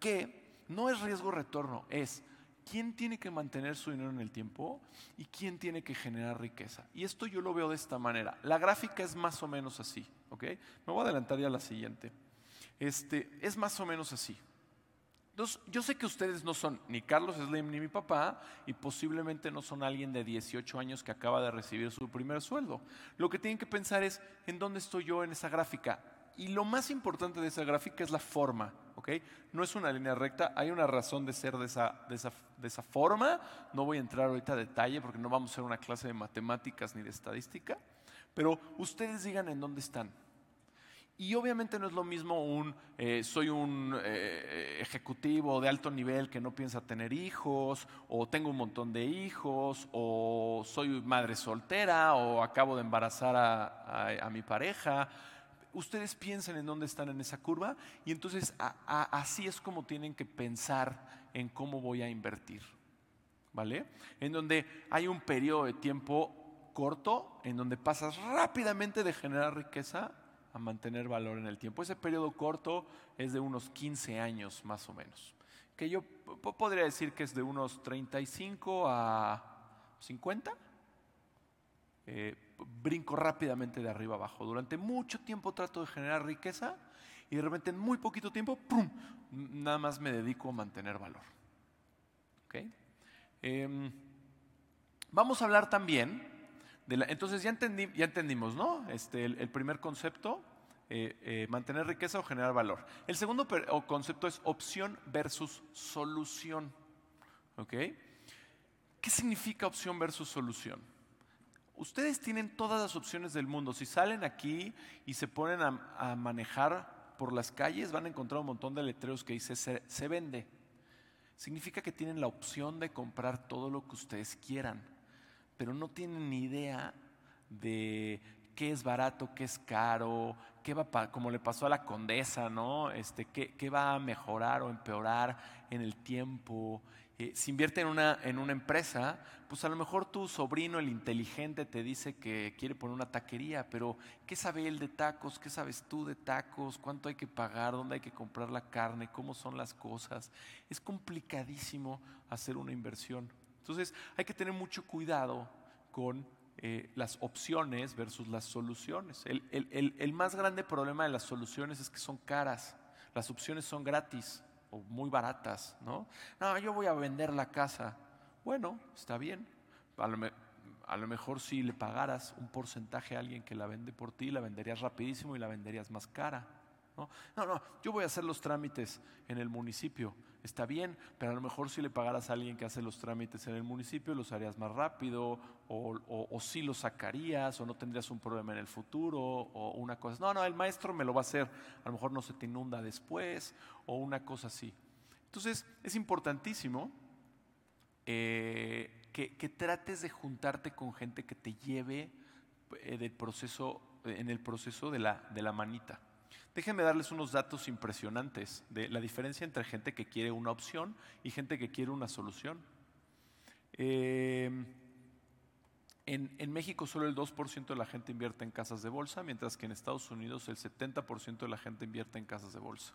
que no es riesgo retorno, es quién tiene que mantener su dinero en el tiempo y quién tiene que generar riqueza. Y esto yo lo veo de esta manera. La gráfica es más o menos así, ¿ok? Me voy a adelantar ya a la siguiente. Este, es más o menos así. Entonces, yo sé que ustedes no son ni Carlos Slim ni mi papá y posiblemente no son alguien de 18 años que acaba de recibir su primer sueldo. Lo que tienen que pensar es, ¿en dónde estoy yo en esa gráfica? Y lo más importante de esa gráfica es la forma, ¿ok? No es una línea recta, hay una razón de ser de esa, de esa, de esa forma. No voy a entrar ahorita a detalle porque no vamos a hacer una clase de matemáticas ni de estadística, pero ustedes digan en dónde están. Y obviamente no es lo mismo un, eh, soy un eh, ejecutivo de alto nivel que no piensa tener hijos, o tengo un montón de hijos, o soy madre soltera, o acabo de embarazar a, mi pareja. Ustedes piensen en dónde están en esa curva y entonces así es como tienen que pensar en cómo voy a invertir. ¿Vale? En donde hay un periodo de tiempo corto, en donde pasas rápidamente de generar riqueza a mantener valor en el tiempo. Ese periodo corto es de unos 15 años más o menos. Que yo podría decir que es de unos 35 a 50. Eh, brinco rápidamente de arriba abajo. Durante mucho tiempo trato de generar riqueza y de repente en muy poquito tiempo, ¡pum! nada más me dedico a mantener valor. Em, vamos a hablar también entonces ya, ya entendimos, ¿no? Este, el, primer concepto, eh, eh, mantener riqueza o generar valor. El segundo concepto es opción versus solución. ¿Ok? ¿Qué significa opción versus solución? Ustedes tienen todas las opciones del mundo. Si salen aquí y se ponen a, manejar por las calles, van a encontrar un montón de letreros que dice se vende. Significa que tienen la opción de comprar todo lo que ustedes quieran pero no tienen ni idea de qué es barato, qué es caro, qué va como le pasó a la condesa, ¿no? Este, qué, qué va a mejorar o empeorar en el tiempo. Eh, si invierte en una, en una empresa, pues a lo mejor tu sobrino, el inteligente, te dice que quiere poner una taquería, pero ¿qué sabe él de tacos? ¿Qué sabes tú de tacos? ¿Cuánto hay que pagar? ¿Dónde hay que comprar la carne? ¿Cómo son las cosas? Es complicadísimo hacer una inversión. Entonces hay que tener mucho cuidado con eh, las opciones versus las soluciones. El, más grande problema de las soluciones es que son caras. Las opciones son gratis o muy baratas, ¿no? No, yo voy a vender la casa. Bueno, está bien. A lo, a lo, mejor si le pagaras un porcentaje a alguien que la vende por ti, la venderías rapidísimo y la venderías más cara. ¿no? no, yo voy a hacer los trámites en el municipio. Está bien, pero a lo mejor si le pagaras a alguien que hace los trámites en el municipio, los harías más rápido, o, o, sí los sacarías, o no tendrías un problema en el futuro, o una cosa. No, no, el maestro me lo va a hacer. A lo mejor no se te inunda después, o una cosa así. Entonces, es importantísimo eh, que, trates de juntarte con gente que te lleve eh, del proceso, en el proceso de la, de la manita. Déjenme darles unos datos impresionantes de la diferencia entre gente que quiere una opción y gente que quiere una solución. Eh, en, México solo el 2% de la gente invierte en casas de bolsa, mientras que en Estados Unidos el 70% de la gente invierte en casas de bolsa.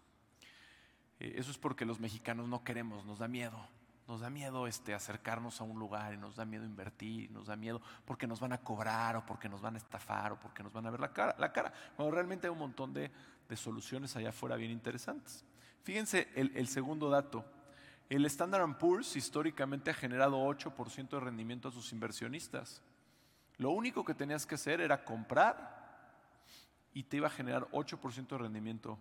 Eh, eso es porque los mexicanos no queremos, nos da miedo. Nos da miedo este, acercarnos a un lugar y nos da miedo invertir, nos da miedo porque nos van a cobrar o porque nos van a estafar o porque nos van a ver la cara. La cara. realmente hay un montón de, soluciones allá afuera bien interesantes. Fíjense el, segundo dato. El Standard Poor's históricamente ha generado 8% de rendimiento a sus inversionistas. Lo único que tenías que hacer era comprar y te iba a generar 8% de rendimiento.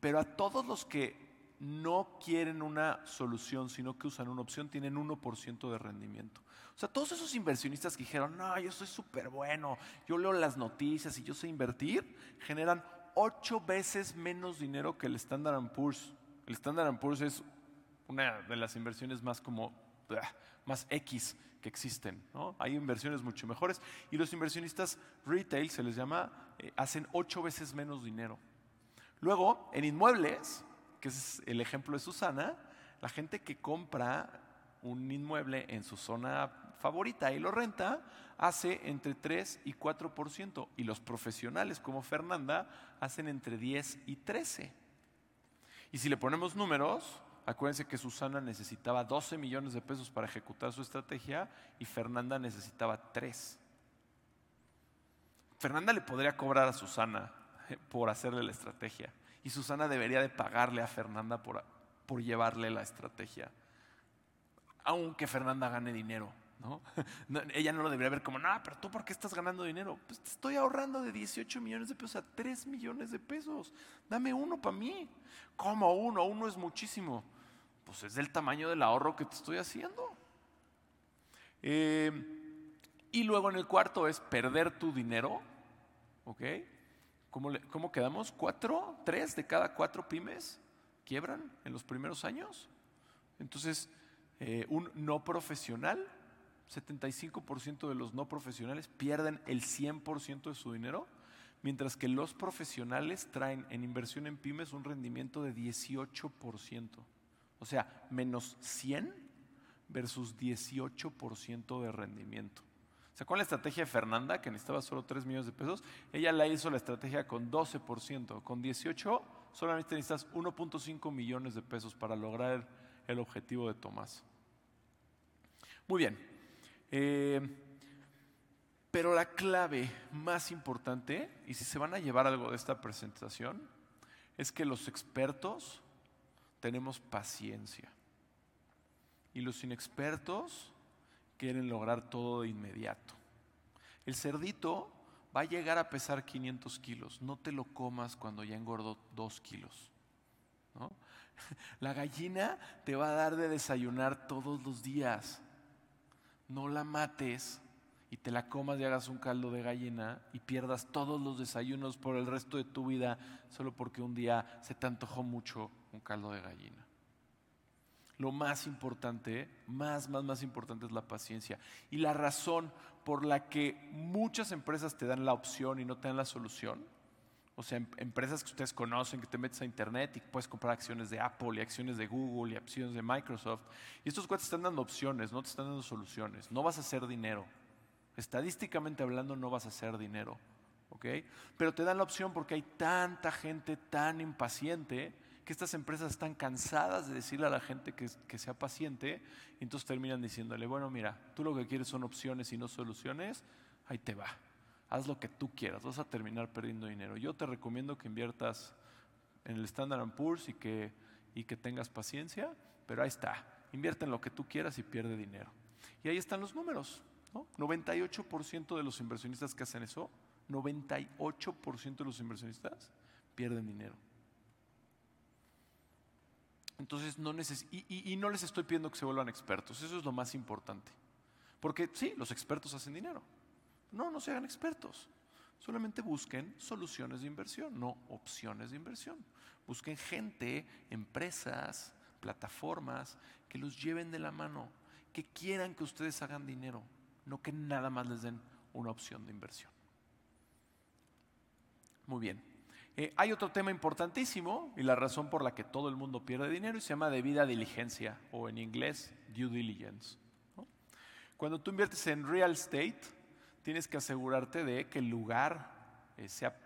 Pero a todos los que no quieren una solución, sino que usan una opción, tienen 1% de rendimiento. O sea, todos esos inversionistas que dijeron, no, yo soy súper bueno, yo leo las noticias y yo sé invertir, generan 8 veces menos dinero que el Standard Poor's. El Standard Poor's es una de las inversiones más como, más X que existen. ¿no? Hay inversiones mucho mejores y los inversionistas retail, se les llama, eh, hacen 8 veces menos dinero. Luego, en inmuebles, que es el ejemplo de Susana, la gente que compra un inmueble en su zona favorita y lo renta, hace entre 3 y 4%. Y los profesionales como Fernanda hacen entre 10 y 13. Y si le ponemos números, acuérdense que Susana necesitaba 12 millones de pesos para ejecutar su estrategia y Fernanda necesitaba 3. Fernanda le podría cobrar a Susana eh, por hacerle la estrategia y Susana debería de pagarle a Fernanda por, por llevarle la estrategia. Aunque Fernanda gane dinero, <laughs> ella no lo debería ver como, no, pero tú, ¿por qué estás ganando dinero? Pues te estoy ahorrando de 18 millones de pesos a 3 millones de pesos. Dame uno para mí. ¿Cómo uno? Uno es muchísimo. Pues es del tamaño del ahorro que te estoy haciendo. Eh, y luego en el cuarto es perder tu dinero. ¿Ok? ¿Cómo, ¿Cómo, quedamos? ¿Cuatro? ¿Tres de cada cuatro pymes quiebran en los primeros años? Entonces, eh, un no profesional 75% de los no profesionales pierden el 100% de su dinero, mientras que los profesionales traen en inversión en pymes un rendimiento de 18%. O sea, menos 100 versus 18% de rendimiento. ¿Se acuerdan la estrategia de Fernanda, que necesitaba solo 3 millones de pesos? Ella la hizo la estrategia con 12%. Con 18 solamente necesitas 1.5 millones de pesos para lograr el objetivo de Tomás. Muy bien, eh, pero la clave más importante, y si se van a llevar algo de esta presentación, es que los expertos tenemos paciencia. Y los inexpertos quieren lograr todo de inmediato. El cerdito va a llegar a pesar 500 kilos. No te lo comas cuando ya engordó 2 kilos. <laughs> La gallina te va a dar de desayunar todos los días no la mates y te la comas y hagas un caldo de gallina y pierdas todos los desayunos por el resto de tu vida solo porque un día se te antojó mucho un caldo de gallina. Lo más importante, más, más, más importante es la paciencia. Y la razón por la que muchas empresas te dan la opción y no te dan la solución o sea, em, empresas que ustedes conocen, que te metes a internet y puedes comprar acciones de Apple y acciones de Google y acciones de Microsoft. Y estos cuates están dando opciones, no te están dando soluciones. No vas a hacer dinero. Estadísticamente hablando, no vas a hacer dinero. ¿Ok? Pero te dan la opción porque hay tanta gente tan impaciente que estas empresas están cansadas de decirle a la gente que, que sea paciente y entonces terminan diciéndole, bueno, mira, tú lo que quieres son opciones y no soluciones, ahí te va haz lo que tú quieras, vas a terminar perdiendo dinero. Yo te recomiendo que inviertas en el Standard Poor's y que, y que tengas paciencia, pero ahí está, invierte en lo que tú quieras y pierde dinero. Y ahí están los números. 98% de los inversionistas que hacen eso, 98% de los inversionistas pierden dinero. Entonces, no y, y no les estoy pidiendo que se vuelvan expertos, eso es lo más importante. Porque sí, los expertos hacen dinero, no, no se hagan expertos. Solamente busquen soluciones de inversión, no opciones de inversión. Busquen gente, empresas, plataformas que los lleven de la mano, que quieran que ustedes hagan dinero, no que nada más les den una opción de inversión. Muy bien. Eh, hay otro tema importantísimo y la razón por la que todo el mundo pierde dinero y se llama debida diligencia o en inglés due diligence. Cuando tú inviertes en real estate, tienes que asegurarte de que el lugar eh, sea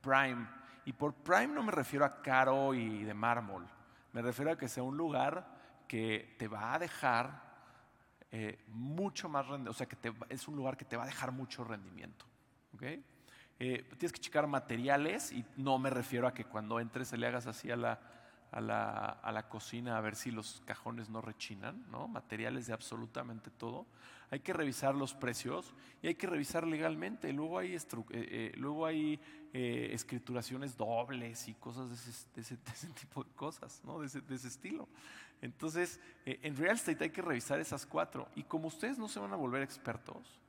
prime. Y por prime no me refiero a caro y de mármol. Me refiero a que sea un lugar que te va a dejar eh, mucho más rendimiento. O sea, que es un lugar que te va a dejar mucho rendimiento. ¿okay? Eh, tienes que checar materiales y no me refiero a que cuando entres le hagas así a la, a la, cocina a ver si los cajones no rechinan, ¿no? Materiales de absolutamente todo. Hay que revisar los precios y hay que revisar legalmente. Luego hay, eh, eh, luego hay eh, escrituraciones dobles y cosas de ese, <laughs> tipo de cosas, ¿no? De ese, de ese estilo. Entonces, en real estate hay que revisar esas cuatro. Y como ustedes no se van a volver expertos,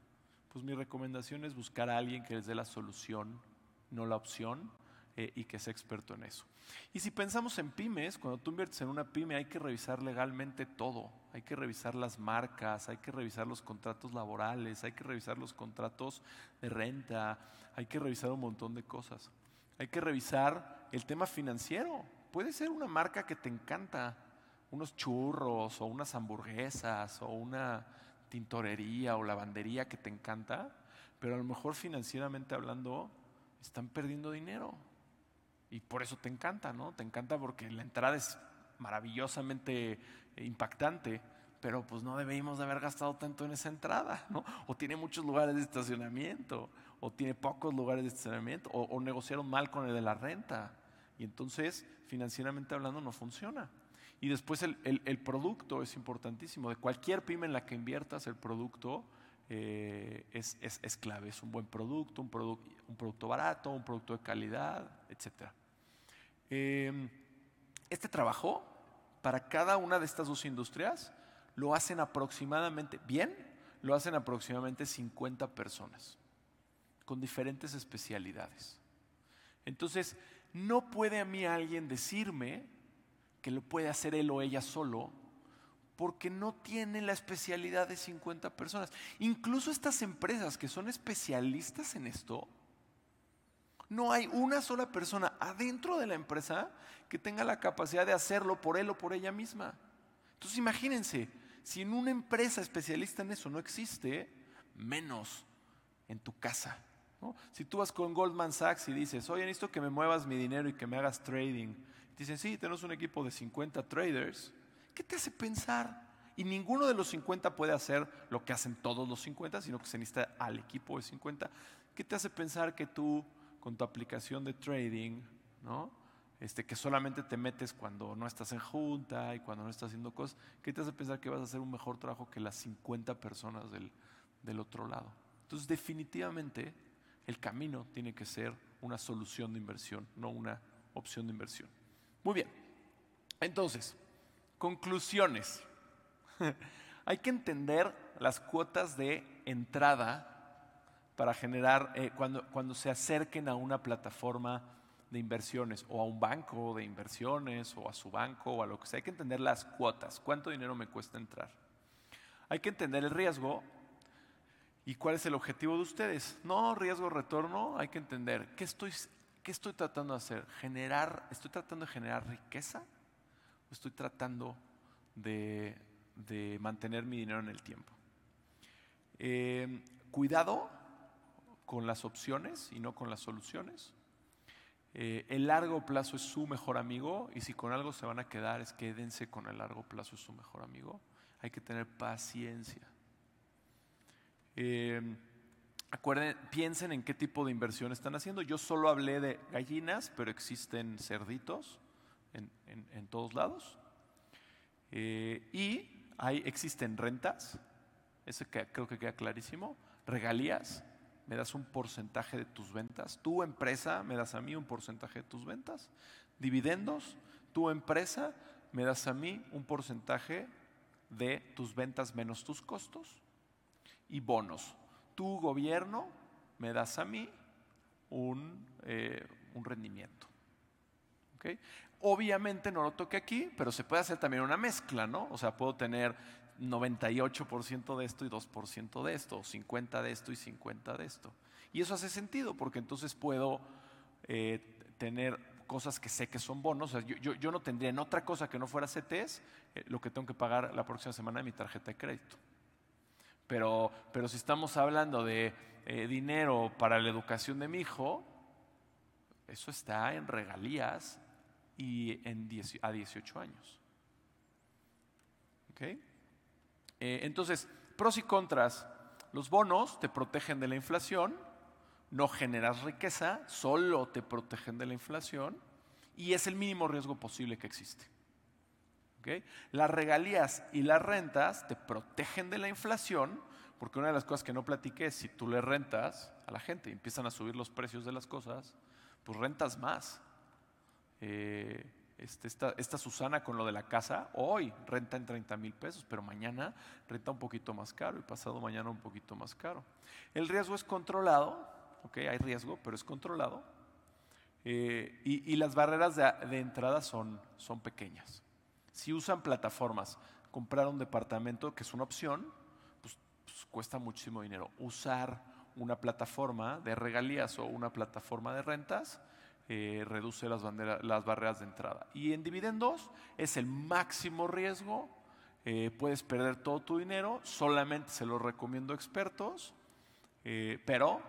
pues mi recomendación es buscar a alguien que les dé la solución, no la opción eh, y que sea experto en eso. Y si pensamos en pymes, cuando tú inviertes en una pyme hay que revisar legalmente todo, hay que revisar las marcas, hay que revisar los contratos laborales, hay que revisar los contratos de renta, hay que revisar un montón de cosas. Hay que revisar el tema financiero. Puede ser una marca que te encanta, unos churros o unas hamburguesas o una tintorería o lavandería que te encanta, pero a lo mejor financieramente hablando están perdiendo dinero. Y por eso te encanta, ¿no? Te encanta porque la entrada es maravillosamente impactante, pero pues no debimos de haber gastado tanto en esa entrada, ¿no? O tiene muchos lugares de estacionamiento, o tiene pocos lugares de estacionamiento, o, o negociaron mal con el de la renta. Y entonces, financieramente hablando, no funciona. Y después el, producto es importantísimo. De cualquier pyme en la que inviertas, el producto eh, es, clave. Es un buen producto, un, un, producto barato, un producto de calidad, etc. Em, este trabajo, para cada una de estas dos industrias, lo hacen aproximadamente, bien, lo hacen aproximadamente 50 personas, con diferentes especialidades. Entonces, no puede a mí alguien decirme que lo puede hacer él o ella solo, porque no tiene la especialidad de 50 personas. Incluso estas empresas que son especialistas en esto, no hay una sola persona adentro de la empresa que tenga la capacidad de hacerlo por él o por ella misma. Entonces imagínense, si en una empresa especialista en eso no existe, menos en tu casa. Si tú vas con Goldman Sachs y dices, oye, necesito que me muevas mi dinero y que me hagas trading. Dicen, sí, tenemos un equipo de 50 traders. ¿Qué te hace pensar? Y ninguno de los 50 puede hacer lo que hacen todos los 50, sino que se necesita al equipo de 50. ¿Qué te hace pensar que tú, con tu aplicación de trading, ¿no? Este, que solamente te metes cuando no estás en junta y cuando no estás haciendo cosas, ¿qué te hace pensar que vas a hacer un mejor trabajo que las 50 personas del, del otro lado? Entonces, definitivamente, el camino tiene que ser una solución de inversión, no una opción de inversión. Muy bien. Entonces, conclusiones. <laughs> Hay que entender las cuotas de entrada para generar, eh, cuando, cuando se acerquen a una plataforma de inversiones o a un banco de inversiones o a su banco o a lo que sea. Hay que entender las cuotas, cuánto dinero me cuesta entrar. Hay que entender el riesgo ¿Y cuál es el objetivo de ustedes? No, riesgo, retorno, hay que entender, ¿qué estoy, qué estoy tratando de hacer? ¿Generar, ¿Estoy tratando de generar riqueza? ¿O estoy tratando de, mantener mi dinero en el tiempo? Eh, cuidado con las opciones y no con las soluciones. Eh, el largo plazo es su mejor amigo y si con algo se van a quedar es quédense con el largo plazo es su mejor amigo. Hay que tener paciencia. Eh, acuerden, piensen en qué tipo de inversión están haciendo. Yo solo hablé de gallinas, pero existen cerditos en, todos lados. Eh, y hay, existen rentas, eso creo que queda clarísimo. Regalías, me das un porcentaje de tus ventas. Tu empresa me das a mí un porcentaje de tus ventas. Dividendos, tu empresa me das a mí un porcentaje de tus ventas menos tus costos y bonos. Tu gobierno me das a mí un, eh, rendimiento. Obviamente no lo toque aquí, pero se puede hacer también una mezcla, ¿no? O sea, puedo tener 98% de esto y 2% de esto, 50 de esto y 50 de esto. Y eso hace sentido porque entonces puedo eh, tener cosas que sé que son bonos. yo, no tendría en otra cosa que no fuera CTS eh, lo que tengo que pagar la próxima semana en mi tarjeta de crédito. Pero, pero si estamos hablando de eh, dinero para la educación de mi hijo, eso está en regalías y en a 18 años. ¿Okay? Eh, entonces, pros y contras. Los bonos te protegen de la inflación, no generas riqueza, solo te protegen de la inflación y es el mínimo riesgo posible que existe. Las regalías y las rentas te protegen de la inflación, porque una de las cosas que no platiqué es si tú le rentas a la gente y empiezan a subir los precios de las cosas, pues rentas más. Eh, este, esta, Susana con lo de la casa, hoy renta en 30 mil pesos, pero mañana renta un poquito más caro y pasado mañana un poquito más caro. El riesgo es controlado, hay riesgo, pero es controlado. Eh, y, las barreras de, de entrada son, son pequeñas. Si usan plataformas, comprar un departamento, que es una opción, pues, pues, cuesta muchísimo dinero. Usar una plataforma de regalías o una plataforma de rentas eh, reduce las, las, barreras de entrada. Y en dividendos es el máximo riesgo. Eh, puedes perder todo tu dinero, solamente se lo recomiendo a expertos, eh, pero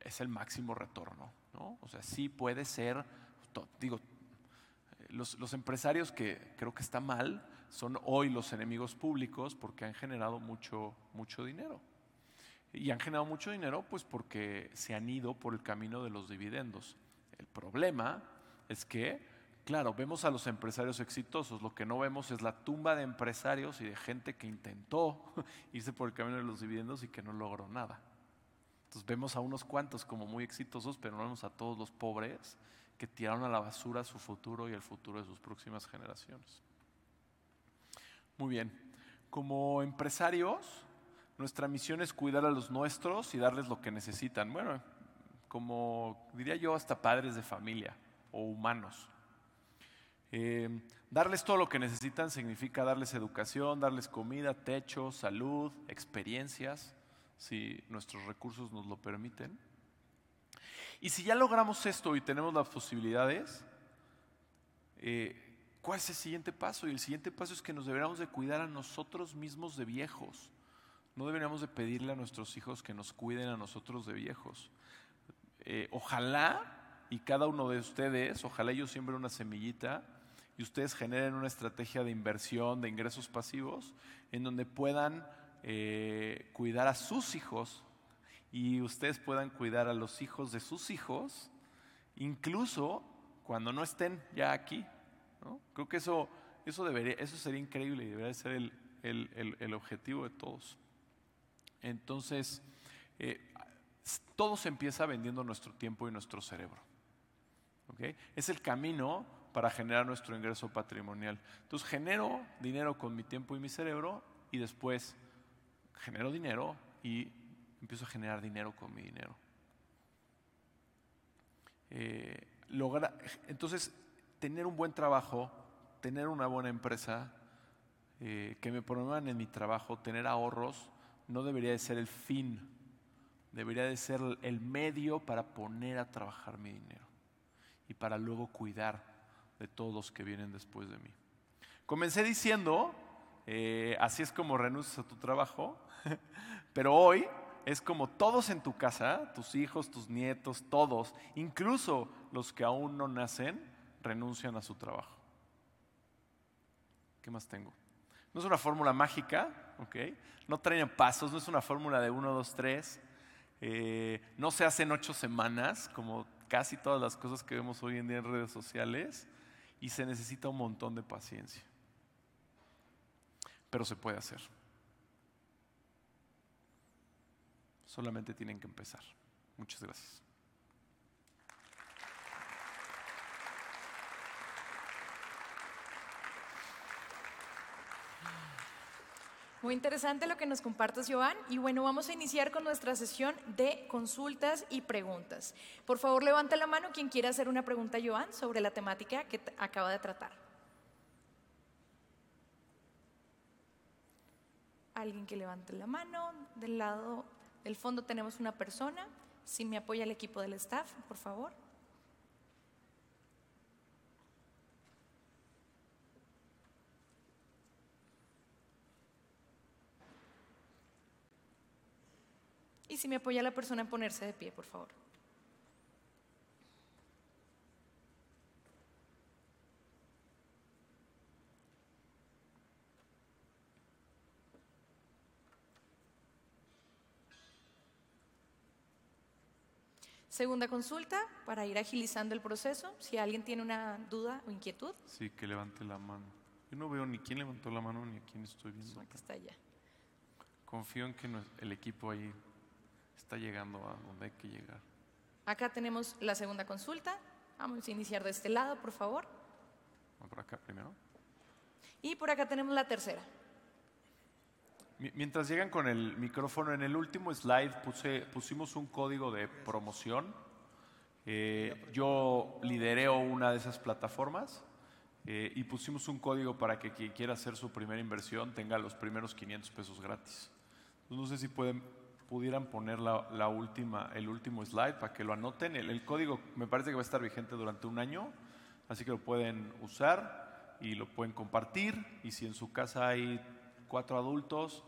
es el máximo retorno. ¿no? O sea, sí puede ser, digo, los, empresarios que creo que está mal son hoy los enemigos públicos porque han generado mucho, mucho dinero. Y han generado mucho dinero pues porque se han ido por el camino de los dividendos. El problema es que claro, vemos a los empresarios exitosos, lo que no vemos es la tumba de empresarios y de gente que intentó <laughs> irse por el camino de los dividendos y que no logró nada. Entonces vemos a unos cuantos como muy exitosos, pero no vemos a todos los pobres que tiraron a la basura su futuro y el futuro de sus próximas generaciones. Muy bien, como empresarios, nuestra misión es cuidar a los nuestros y darles lo que necesitan. Bueno, como diría yo, hasta padres de familia o humanos. Eh, darles todo lo que necesitan significa darles educación, darles comida, techo, salud, experiencias, si nuestros recursos nos lo permiten. Y si ya logramos esto y tenemos las posibilidades, eh, ¿cuál es el siguiente paso? Y el siguiente paso es que nos deberíamos de cuidar a nosotros mismos de viejos. No deberíamos de pedirle a nuestros hijos que nos cuiden a nosotros de viejos. Eh, ojalá y cada uno de ustedes, ojalá ellos siembren una semillita y ustedes generen una estrategia de inversión, de ingresos pasivos, en donde puedan eh, cuidar a sus hijos y ustedes puedan cuidar a los hijos de sus hijos, incluso cuando no estén ya aquí. Creo que eso, eso, debería, eso sería increíble y debería ser el, objetivo de todos. Entonces, eh, todo se empieza vendiendo nuestro tiempo y nuestro cerebro. Es el camino para generar nuestro ingreso patrimonial. Entonces genero dinero con mi tiempo y mi cerebro y después genero dinero y empiezo a generar dinero con mi dinero. Eh, entonces, tener un buen trabajo, tener una buena empresa, eh, que me promuevan en mi trabajo, tener ahorros, no debería de ser el fin, debería de ser el medio para poner a trabajar mi dinero y para luego cuidar de todos los que vienen después de mí. Comencé diciendo, eh, así es como renuncias a tu trabajo, <laughs> pero hoy es como todos en tu casa, tus hijos, tus nietos, todos, incluso los que aún no nacen, renuncian a su trabajo. ¿Qué más tengo? No es una fórmula mágica, ¿ok? No traen pasos, no es una fórmula de 1, 2, 3. no se hace en ocho semanas, como casi todas las cosas que vemos hoy en día en redes sociales, y se necesita un montón de paciencia. Pero se puede hacer. Solamente tienen que empezar. Muchas gracias. Muy interesante lo que nos compartas, Joan. Y bueno, vamos a iniciar con nuestra sesión de consultas y preguntas. Por favor, levanta la mano quien quiera hacer una pregunta Joan sobre la temática que acaba de tratar. Alguien que levante la mano del lado del fondo tenemos una persona. Si me apoya el equipo del staff, por favor. Y si me apoya la persona en ponerse de pie, por favor. Segunda consulta para ir agilizando el proceso. Si alguien tiene una duda o inquietud. Sí, que levante la mano. Yo no veo ni quién levantó la mano ni a quién estoy viendo. Aquí está ya. Confío en que el equipo ahí está llegando a donde hay que llegar. Acá tenemos la segunda consulta. Vamos a iniciar de este lado, por favor. Por acá primero. Y por acá tenemos la tercera. Mientras llegan con el micrófono, en el último slide pusimos un código de promoción. Eh, yo lidereo una de esas plataformas eh, y pusimos un código para que quien quiera hacer su primera inversión tenga los primeros 500 pesos gratis. No sé si pueden, pudieran poner la, última, el último slide para que lo anoten. el código me parece que va a estar vigente durante un año, así que lo pueden usar y lo pueden compartir. Y si en su casa hay cuatro adultos,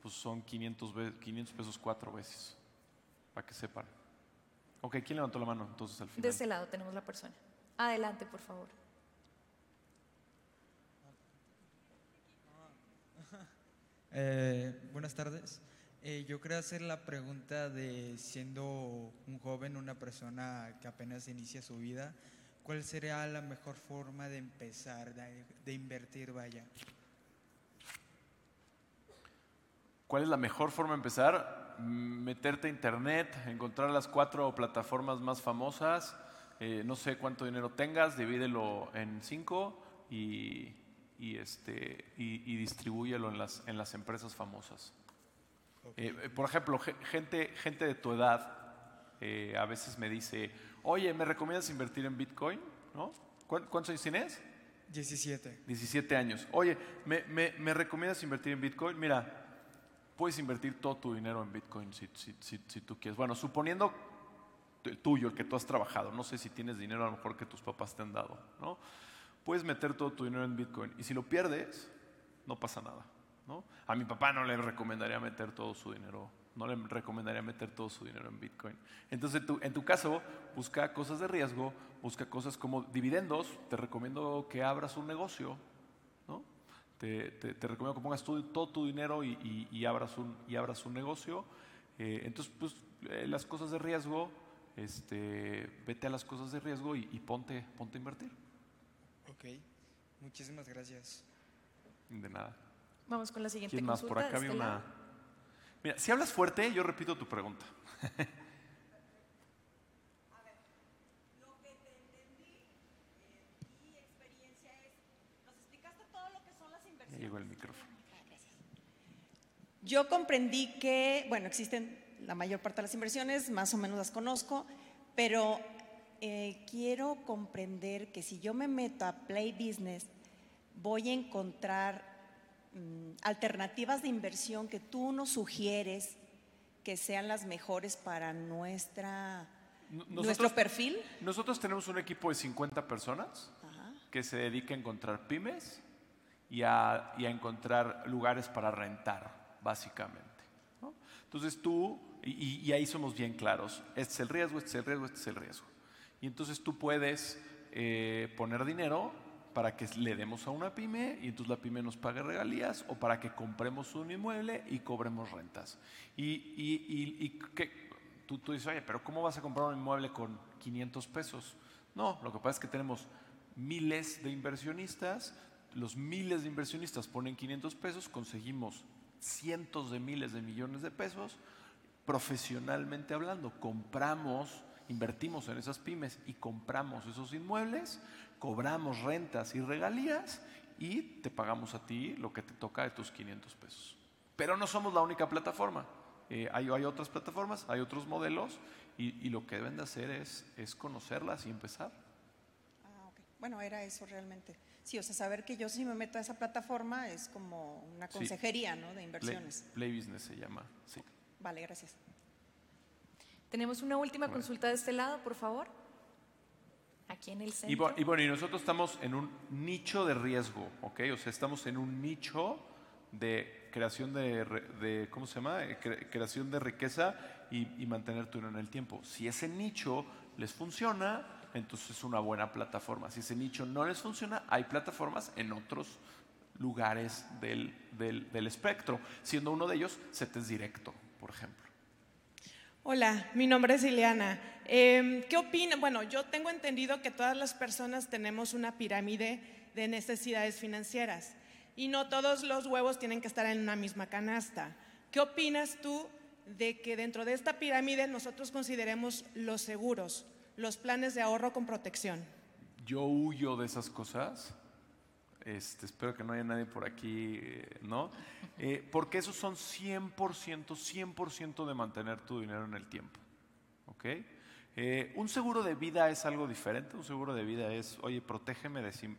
pues son 500, 500 pesos cuatro veces, para que sepan. Ok, ¿quién levantó la mano entonces al final? De este lado tenemos la persona. Adelante, por favor. <laughs> Eh, buenas tardes. Eh, yo quería hacer la pregunta de siendo un joven, una persona que apenas inicia su vida, ¿cuál sería la mejor forma de empezar, de, invertir, vaya? ¿Cuál es la mejor forma de empezar? Meterte a internet, encontrar las cuatro plataformas más famosas, eh, no sé cuánto dinero tengas, divídelo en cinco y, y, este, y distribúyelo en las, en las empresas famosas. Eh, eh, por ejemplo, ge- gente, gente de tu edad eh, a veces me dice, oye, ¿me recomiendas invertir en Bitcoin? ¿No? ¿Cuán- ¿Cuántos años tienes? 17. 17 años. Oye, ¿me, me, me recomiendas invertir en Bitcoin? Mira, puedes invertir todo tu dinero en Bitcoin si, si, si, si tú quieres. Bueno, suponiendo el tuyo, el que tú has trabajado. No sé si tienes dinero a lo mejor que tus papás te han dado, ¿no? Puedes meter todo tu dinero en Bitcoin y si lo pierdes, no pasa nada, ¿no? A mi papá no le recomendaría meter todo su dinero, no le recomendaría meter todo su dinero en Bitcoin. Entonces, tú, en tu caso, busca cosas de riesgo, busca cosas como dividendos. Te recomiendo que abras un negocio, ¿no? Te, te- te recomiendo que pongas todo, todo tu dinero y, y- y abras, un, y abras un negocio. Eh, entonces, pues, eh, las cosas de riesgo, este, vete a las cosas de riesgo y, y ponte, ponte a invertir. Ok, muchísimas gracias. De nada. Vamos con la siguiente ¿Quién más? consulta. Por acá había este una. Mira, si hablas fuerte, yo repito tu pregunta. Lo que te entendí, mi experiencia es, <laughs> nos explicaste todo lo que son las Ya inversiones. llegó el micrófono. Yo comprendí que, bueno, existen la mayor parte de las inversiones, más o menos las conozco, pero eh, quiero comprender que si yo me meto a Play Business, voy a encontrar mm, alternativas de inversión que tú nos sugieres que sean las mejores para nuestra, nuestro perfil. Nosotros tenemos un equipo de 50 personas Ajá. que se dedica a encontrar pymes y a, y a encontrar lugares para rentar, básicamente. ¿no? Entonces tú, y ahí somos bien claros, este es el riesgo, este es el riesgo, este es el riesgo. Y entonces tú puedes eh, poner dinero para que le demos a una pyme y entonces la pyme nos pague regalías o para que compremos un inmueble y cobremos rentas. Y, y, y- y que, tú, tú dices, oye, pero ¿cómo vas a comprar un inmueble con 500 pesos? No, lo que pasa es que tenemos miles de inversionistas, los miles de inversionistas ponen 500 pesos, conseguimos cientos de miles de millones de pesos, profesionalmente hablando, compramos, invertimos en esas pymes y compramos esos inmuebles, cobramos rentas y regalías y te pagamos a ti lo que te toca de tus 500 pesos. Pero no somos la única plataforma. Eh, hay, hay otras plataformas, hay otros modelos y, y lo que deben de hacer es, es conocerlas y empezar. Ah, ok. Bueno, era eso realmente. Sí, o sea, saber que yo si me meto a esa plataforma es como una Sí. consejería, ¿no? De Play, inversiones. Play Business se llama, sí. Vale, gracias. Tenemos una última consulta de este lado, por favor. Aquí en el centro. Y, bu- y bueno, y nosotros estamos en un nicho de riesgo, ¿ok? O sea, estamos en un nicho de creación de, ¿cómo se llama? Eh, cre- creación de riqueza y, y mantener tu dinero en el tiempo. Si ese nicho les funciona, entonces es una buena plataforma. Si ese nicho no les funciona, hay plataformas en otros lugares del, del, del espectro, siendo uno de ellos CETES Directo, por ejemplo. Hola, mi nombre es Ileana. Eh, ¿Qué opina? Bueno, yo tengo entendido que todas las personas tenemos una pirámide de necesidades financieras y no todos los huevos tienen que estar en una misma canasta. ¿Qué opinas tú de que dentro de esta pirámide nosotros consideremos los seguros, los planes de ahorro con protección? Yo huyo de esas cosas. Este, espero que no haya nadie por aquí, eh, ¿no? Eh, porque esos son 100%, 100% de mantener tu dinero en el tiempo. ¿Ok? Eh, un seguro de vida es algo diferente. Un seguro de vida es, oye, protégeme de si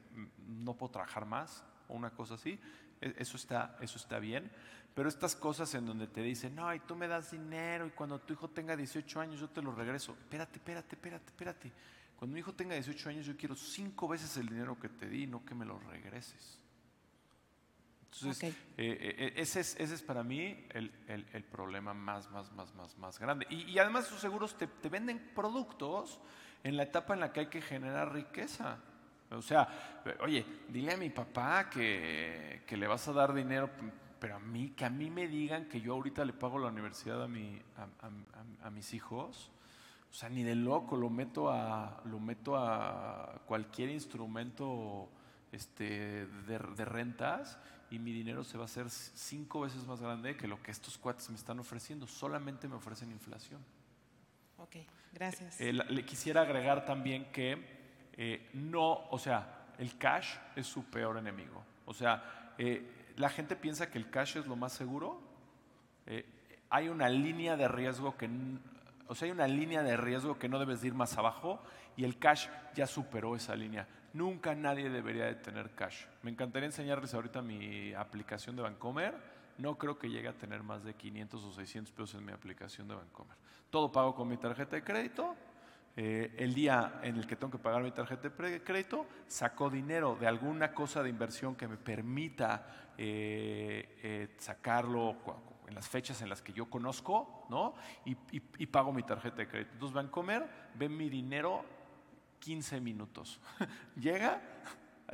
no puedo trabajar más o una cosa así. E- Eso está, eso está bien. Pero estas cosas en donde te dicen, no, y tú me das dinero y cuando tu hijo tenga 18 años yo te lo regreso. Espérate, espérate, espérate, espérate. Cuando mi hijo tenga 18 años yo quiero cinco veces el dinero que te di, no que me lo regreses. Entonces, Ok. eh, eh, ese, es, ese es para mí el, el- el problema más, más, más, más, más grande. Y, y además esos seguros te, te venden productos en la etapa en la que hay que generar riqueza. O sea, eh, oye, dile a mi papá que, que le vas a dar dinero, pero a mí, que a mí me digan que yo ahorita le pago la universidad a, mi, a- a mis hijos, O sea, ni de loco lo meto a, lo meto a cualquier instrumento este, de, de rentas y mi dinero se va a hacer cinco veces más grande que lo que estos cuates me están ofreciendo. Solamente me ofrecen inflación. Ok, gracias. Eh, le quisiera agregar también que eh, no, o sea, el cash es su peor enemigo. O sea, eh, la gente piensa que el cash es lo más seguro. Hay una línea de riesgo que, o sea, hay una línea de riesgo que no debes de ir más abajo y el cash ya superó esa línea. Nunca nadie debería de tener cash. Me encantaría enseñarles ahorita mi aplicación de Bancomer. No creo que llegue a tener más de 500 o 600 pesos en mi aplicación de Bancomer. Todo pago con mi tarjeta de crédito. Eh, el día en el que tengo que pagar mi tarjeta de crédito, saco dinero de alguna cosa de inversión que me permita eh, eh, sacarlo en las fechas en las que yo conozco, ¿no? Y, pago mi tarjeta de crédito. Entonces van a comer, ven mi dinero 15 minutos. <laughs> Llega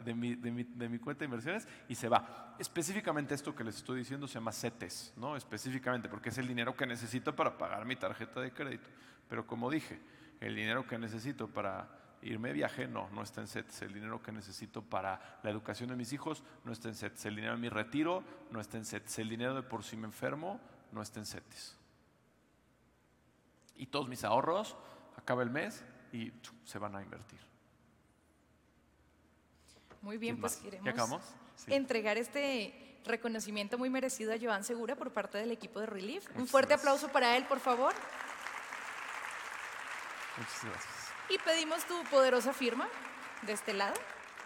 de mi, de mi- de mi cuenta de inversiones y se va. Específicamente esto que les estoy diciendo se llama CETES, ¿no? Específicamente porque es el dinero que necesito para pagar mi tarjeta de crédito. Pero como dije, el dinero que necesito para irme viaje, no, no está en CETES. El dinero que necesito para la educación de mis hijos no está en CETES. El dinero de mi retiro no está en CETES. El dinero de por si me enfermo no está en CETES. Y todos mis ahorros, acaba el mes y se van a invertir. Muy bien, ¿Quién pues queremos entregar este reconocimiento muy merecido a Joan Segura por parte del equipo de Relief. Un fuerte gracias. aplauso para él, por favor. Muchas gracias. Y pedimos tu poderosa firma de este lado.